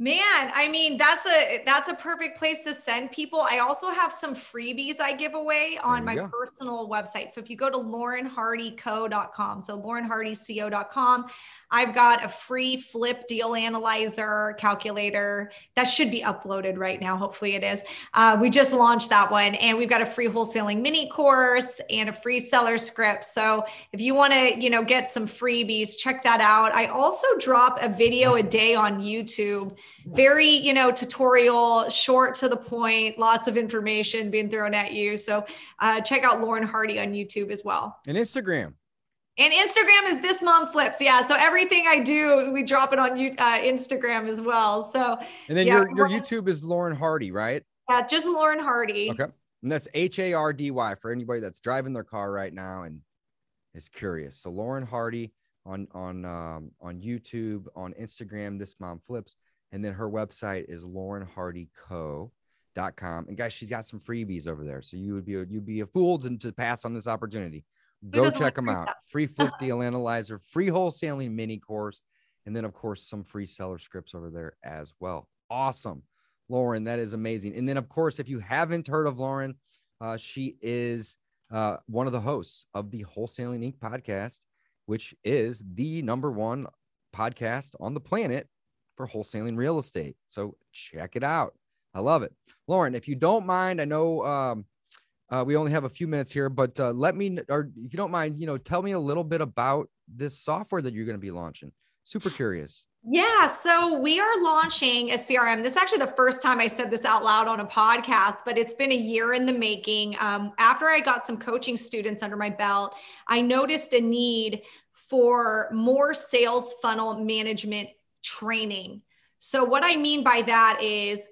Man, I mean, that's a that's a perfect place to send people. I also have some freebies I give away on my go. personal website. So if you go to laurenhardyco.com, so laurenhardyco.com, I've got a free flip deal analyzer calculator that should be uploaded right now. Hopefully it is. Uh, we just launched that one and we've got a free wholesaling mini course and a free seller script. So if you want to, you know, get some freebies, check that out. I also drop a video a day on YouTube. Very, you know, tutorial, short to the point, lots of information being thrown at you. So uh, check out Lauren Hardy on YouTube as well. And Instagram. And Instagram is this mom flips. Yeah. So everything I do, we drop it on uh, Instagram as well. So, and then yeah, your, your YouTube is Lauren Hardy, right? Yeah, just Lauren Hardy. Okay. And that's H A R D Y for anybody that's driving their car right now and is curious. So Lauren Hardy on on um, on YouTube, on Instagram, this mom flips, and then her website is laurenhardyco.com. And guys, she's got some freebies over there. So you would be you'd be a fool to, to pass on this opportunity. Go check them out. Free flip deal analyzer, free wholesaling mini course, and then of course some free seller scripts over there as well. Awesome, Lauren, that is amazing. And then of course, if you haven't heard of Lauren, uh, she is uh, one of the hosts of the Wholesaling Inc. podcast, which is the number one podcast on the planet for wholesaling real estate. So check it out. I love it, Lauren. If you don't mind, I know um, uh, we only have a few minutes here, but uh, let me, or if you don't mind, you know, tell me a little bit about this software that you're going to be launching. Super curious. Yeah, so we are launching a CRM. This is actually the first time I said this out loud on a podcast, but it's been a year in the making. Um, after I got some coaching students under my belt, I noticed a need for more sales funnel management training. So, what I mean by that is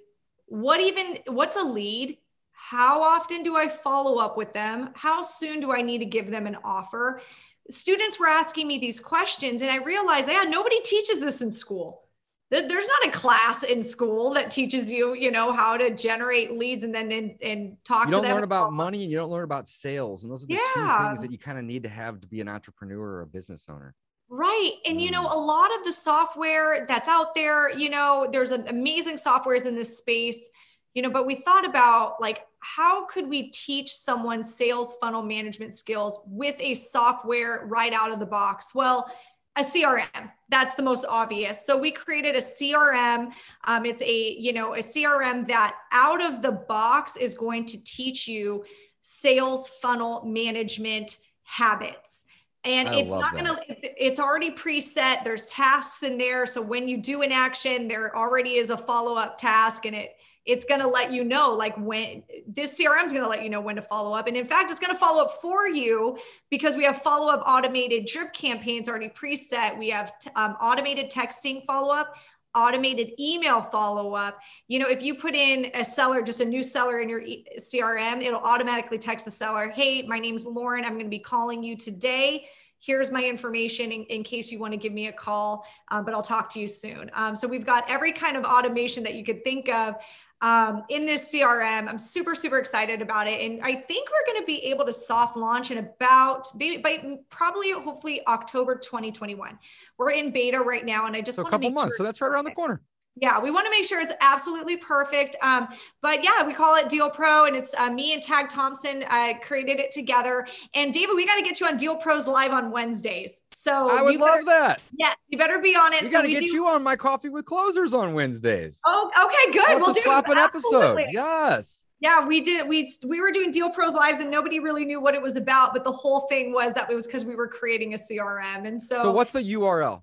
what even what's a lead? How often do I follow up with them? How soon do I need to give them an offer? Students were asking me these questions, and I realized, yeah, nobody teaches this in school. There's not a class in school that teaches you, you know, how to generate leads and then and, and talk you to them. You don't learn about money and you don't learn about sales. And those are the yeah. two things that you kind of need to have to be an entrepreneur or a business owner. Right. And, you know, mm. a lot of the software that's out there, you know, there's an amazing softwares in this space you know but we thought about like how could we teach someone sales funnel management skills with a software right out of the box well a crm that's the most obvious so we created a crm um, it's a you know a crm that out of the box is going to teach you sales funnel management habits and I it's not going to it's already preset there's tasks in there so when you do an action there already is a follow-up task and it it's going to let you know like when this crm is going to let you know when to follow up. And in fact it's going to follow up for you because we have follow up automated drip campaigns already preset. We have t- um, automated texting follow up automated email follow up you know if you put in a seller just a new seller in your crm it'll automatically text the seller hey my name's lauren. I'm going to be calling you today here's my information in, in case you want to give me a call, um, but I'll talk to you soon. Um, so we've got every kind of automation that you could think of um, in this CRM. I'm super, super excited about it. And I think we're going to be able to soft launch in about by probably hopefully October 2021. We're in beta right now. And I just so a couple months. Sure so that's right around the corner yeah we want to make sure it's absolutely perfect um, but yeah we call it deal pro and it's uh, me and tag thompson uh, created it together and david we got to get you on deal pros live on wednesdays so i would love that yeah you better be on it we got to get do... you on my coffee with closers on wednesdays oh okay good we'll, we'll do swap an episode yes yeah, we did. We we were doing Deal Pros lives, and nobody really knew what it was about. But the whole thing was that it was because we were creating a CRM, and so. So what's the URL?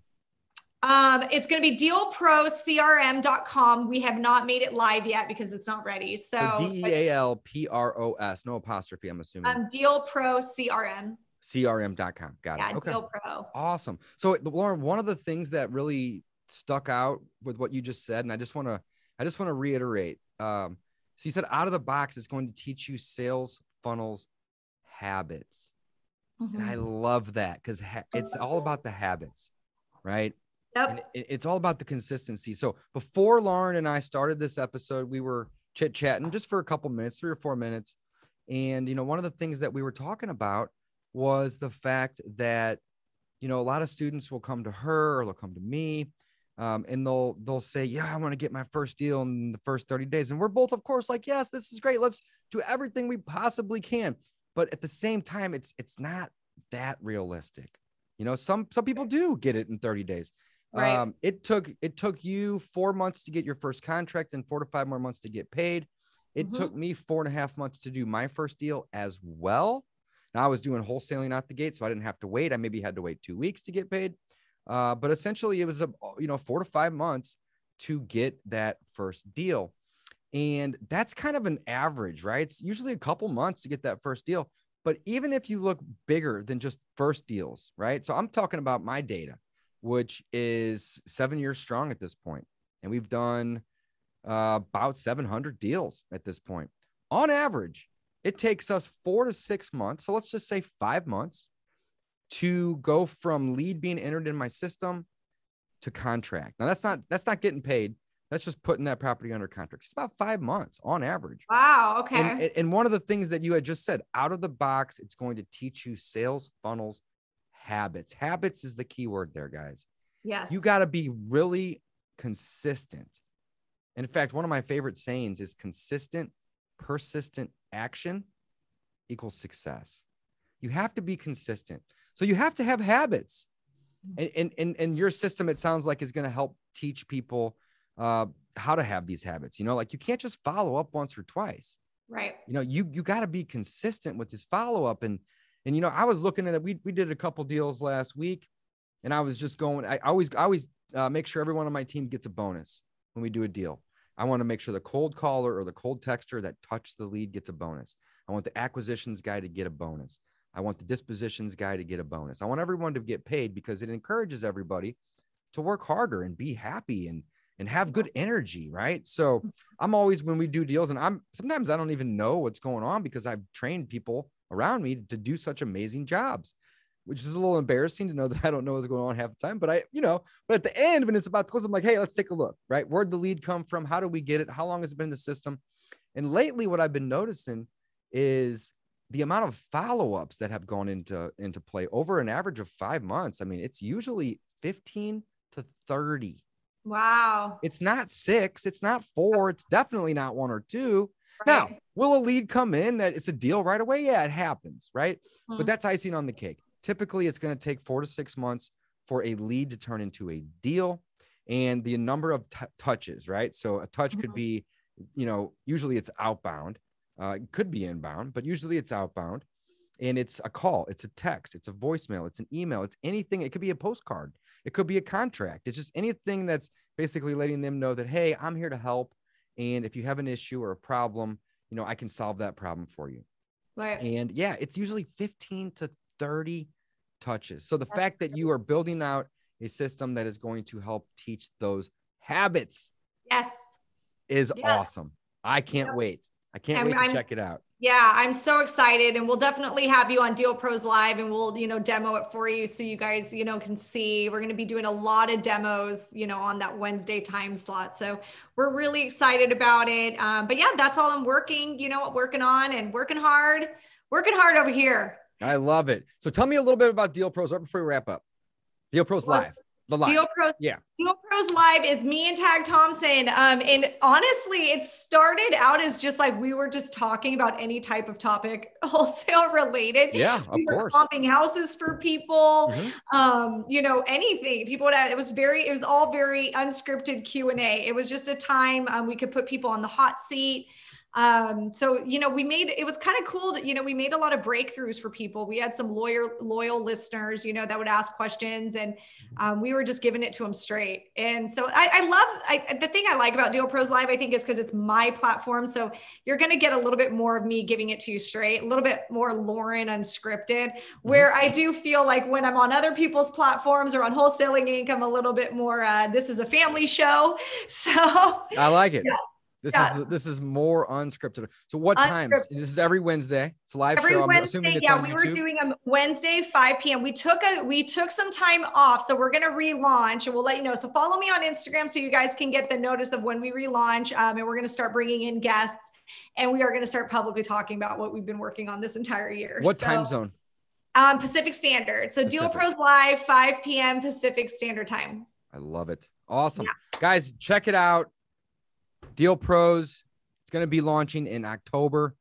Um, it's going to be dealprocrm.com. We have not made it live yet because it's not ready. So D E A L P R O S, no apostrophe, I'm assuming. Um, dealprocrm. CRM.com. Got yeah, it. Okay. Deal Pro. Awesome. So Lauren, one of the things that really stuck out with what you just said, and I just want to, I just want to reiterate. Um, so you said out of the box, it's going to teach you sales funnels habits. Mm-hmm. And I mm-hmm. love that because ha- it's all about the habits, right? Yep. it's all about the consistency. So before Lauren and I started this episode, we were chit chatting just for a couple minutes, three or four minutes. And, you know, one of the things that we were talking about was the fact that, you know, a lot of students will come to her or they'll come to me um, and they'll, they'll say, yeah, I want to get my first deal in the first 30 days. And we're both, of course, like, yes, this is great. Let's do everything we possibly can. But at the same time, it's, it's not that realistic. You know, some, some people do get it in 30 days. Right. Um, it took it took you four months to get your first contract and four to five more months to get paid. It mm-hmm. took me four and a half months to do my first deal as well. Now I was doing wholesaling out the gate, so I didn't have to wait. I maybe had to wait two weeks to get paid. Uh, but essentially, it was a you know four to five months to get that first deal, and that's kind of an average, right? It's usually a couple months to get that first deal. But even if you look bigger than just first deals, right? So I'm talking about my data which is seven years strong at this point. And we've done uh, about 700 deals at this point. On average, it takes us four to six months. So let's just say five months to go from lead being entered in my system to contract. Now that's not that's not getting paid. That's just putting that property under contract. It's about five months on average. Wow. Okay. And, and one of the things that you had just said, out of the box, it's going to teach you sales funnels habits. Habits is the key word there, guys. Yes. You got to be really consistent. And in fact, one of my favorite sayings is consistent, persistent action equals success. You have to be consistent. So you have to have habits. And in, in, in your system, it sounds like is going to help teach people uh, how to have these habits. You know, like you can't just follow up once or twice. Right. You know, you you got to be consistent with this follow up and and you know, I was looking at it. We we did a couple deals last week, and I was just going. I always I always uh, make sure everyone on my team gets a bonus when we do a deal. I want to make sure the cold caller or the cold texter that touched the lead gets a bonus. I want the acquisitions guy to get a bonus. I want the dispositions guy to get a bonus. I want everyone to get paid because it encourages everybody to work harder and be happy and and have good energy, right? So I'm always when we do deals and I'm sometimes I don't even know what's going on because I've trained people around me to do such amazing jobs, which is a little embarrassing to know that I don't know what's going on half the time. But I, you know, but at the end, when it's about to close, I'm like, hey, let's take a look, right? Where'd the lead come from? How do we get it? How long has it been in the system? And lately, what I've been noticing is the amount of follow-ups that have gone into into play over an average of five months. I mean, it's usually 15 to 30. Wow. It's not six, it's not four, it's definitely not one or two. Now, will a lead come in that it's a deal right away? Yeah, it happens, right? Mm-hmm. But that's icing on the cake. Typically, it's going to take four to six months for a lead to turn into a deal and the number of t- touches, right? So a touch mm-hmm. could be, you know, usually it's outbound, uh, it could be inbound, but usually it's outbound. And it's a call, it's a text, it's a voicemail, it's an email, it's anything. It could be a postcard, it could be a contract. It's just anything that's basically letting them know that, hey, I'm here to help. And if you have an issue or a problem, you know, I can solve that problem for you. Right. And yeah, it's usually 15 to 30 touches. So the That's fact that you are building out a system that is going to help teach those habits. Yes. Is awesome. I can't wait. I can't wait to I'm, check it out. Yeah, I'm so excited and we'll definitely have you on Deal Pros Live and we'll, you know, demo it for you so you guys, you know, can see. We're going to be doing a lot of demos, you know, on that Wednesday time slot. So we're really excited about it. Um, but yeah, that's all I'm working, you know, working on and working hard, working hard over here. I love it. So tell me a little bit about Deal Pros right before we wrap up. Deal Pros Live. The live. Deal Pros, yeah. Deal Pros Live is me and Tag Thompson. Um, and honestly, it started out as just like we were just talking about any type of topic, wholesale related. Yeah, of we were course. Pumping houses for people, Mhm. um, you know, anything. People would. Have, it was very. It was all very unscripted Q and A. It was just a time um, we could put people on the hot seat. Um, so you know, we made it was kind of cool. To, you know, we made a lot of breakthroughs for people. We had some lawyer loyal listeners, you know, that would ask questions, and um, we were just giving it to them straight. And so I, I love I, the thing I like about Deal Pros Live. I think is because it's my platform. So you're going to get a little bit more of me giving it to you straight, a little bit more Lauren unscripted. Where I do feel like when I'm on other people's platforms or on Wholesaling Inc., I'm a little bit more. Uh, this is a family show, so I like it. Yeah. This Yeah. is this is more unscripted. So what times? This is every Wednesday. It's a live every show. I'm Wednesday, assuming it's yeah, we YouTube. were doing them Wednesday 5 p.m. We took a we took some time off, so we're gonna relaunch, and we'll let you know. So follow me on Instagram so you guys can get the notice of when we relaunch, um, and we're gonna start bringing in guests, and we are gonna start publicly talking about what we've been working on this entire year. what So, time zone? Um, Pacific Standard. So Deal Pacific. Pros Live 5 p.m. Pacific Standard Time. I love it. Awesome. Guys, check it out. Deal Pros. It's going to be launching in October.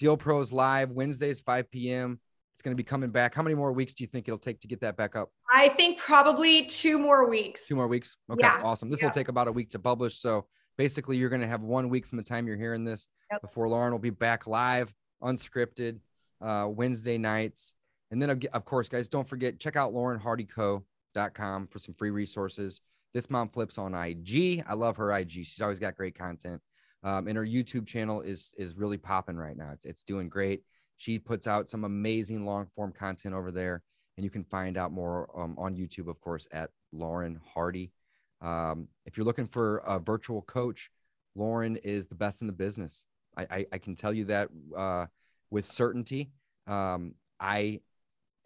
Deal Pros live Wednesdays, 5 p.m. It's going to be coming back. How many more weeks do you think it'll take to get that back up? I think probably two more weeks. Two more weeks. Okay, Yeah. awesome. This Yeah. will take about a week to publish. So basically, you're going to have one week from the time you're hearing this Yep. before Lauren will be back live, unscripted, uh, Wednesday nights. And then, of of course, guys, don't forget, check out laurenhardyco.com for some free resources. This mom flips on IG. I love her IG. She's always got great content. Um, and her YouTube channel is is really popping right now. It's, it's doing great. She puts out some amazing long form content over there, and you can find out more um, on YouTube, of course, at Lauren Hardy. Um, if you're looking for a virtual coach, Lauren is the best in the business. I, I, I can tell you that uh, with certainty. Um, I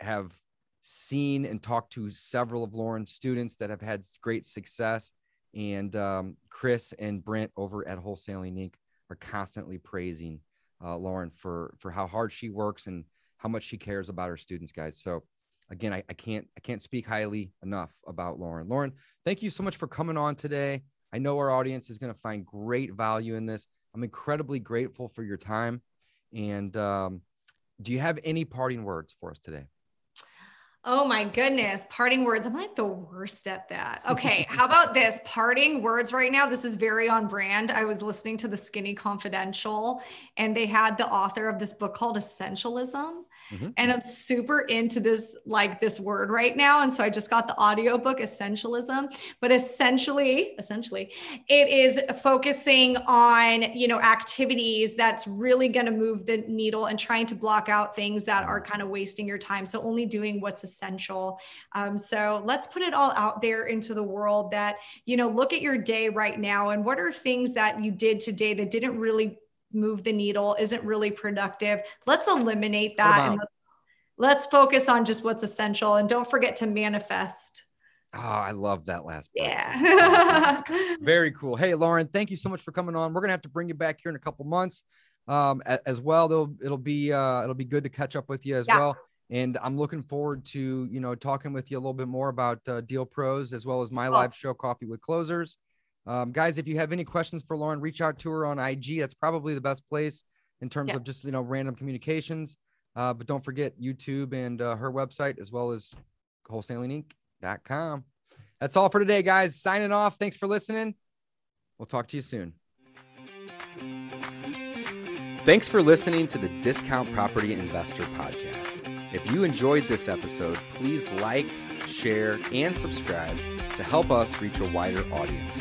have seen and talked to several of Lauren's students that have had great success. And um, Chris and Brent over at Wholesaling Inc. are constantly praising uh, Lauren for for how hard she works and how much she cares about her students, guys. So again, I, I can't I can't speak highly enough about Lauren. Lauren, thank you so much for coming on today. I know our audience is going to find great value in this. I'm incredibly grateful for your time. And um, do you have any parting words for us today? Oh my goodness, parting words. I'm like the worst at that. Okay, how about this? Parting words right now. This is very on brand. I was listening to the Skinny Confidential and they had the author of this book called Essentialism. Mhm. And I'm super into this like this word right now and so I just got the audiobook Essentialism, but essentially, essentially it is focusing on, you know, activities that's really going to move the needle and trying to block out things that are kind of wasting your time. So only doing what's essential. Um, so let's put it all out there into the world that, you know, look at your day right now and what are things that you did today that didn't really move the needle, isn't really productive. Let's eliminate that and let's focus on just what's essential and don't forget to manifest. Oh, I love that last part. Yeah. Very cool. Hey, Lauren, thank you so much for coming on. We're gonna have to bring you back here in a couple months, um, as well. It'll it'll be uh, it'll be good to catch up with you as Yeah. well. And I'm looking forward to you know talking with you a little bit more about uh, Deal Pros as well as my Cool. live show, Coffee with Closers. Um, guys, if you have any questions for Lauren, reach out to her on IG. That's probably the best place in terms Yeah. of just you know random communications. Uh, but don't forget YouTube and uh, her website as well as wholesalinginc.com. That's all for today, guys. Signing off. Thanks for listening. We'll talk to you soon. Thanks for listening to the Discount Property Investor Podcast. If you enjoyed this episode, please like, share, and subscribe to help us reach a wider audience.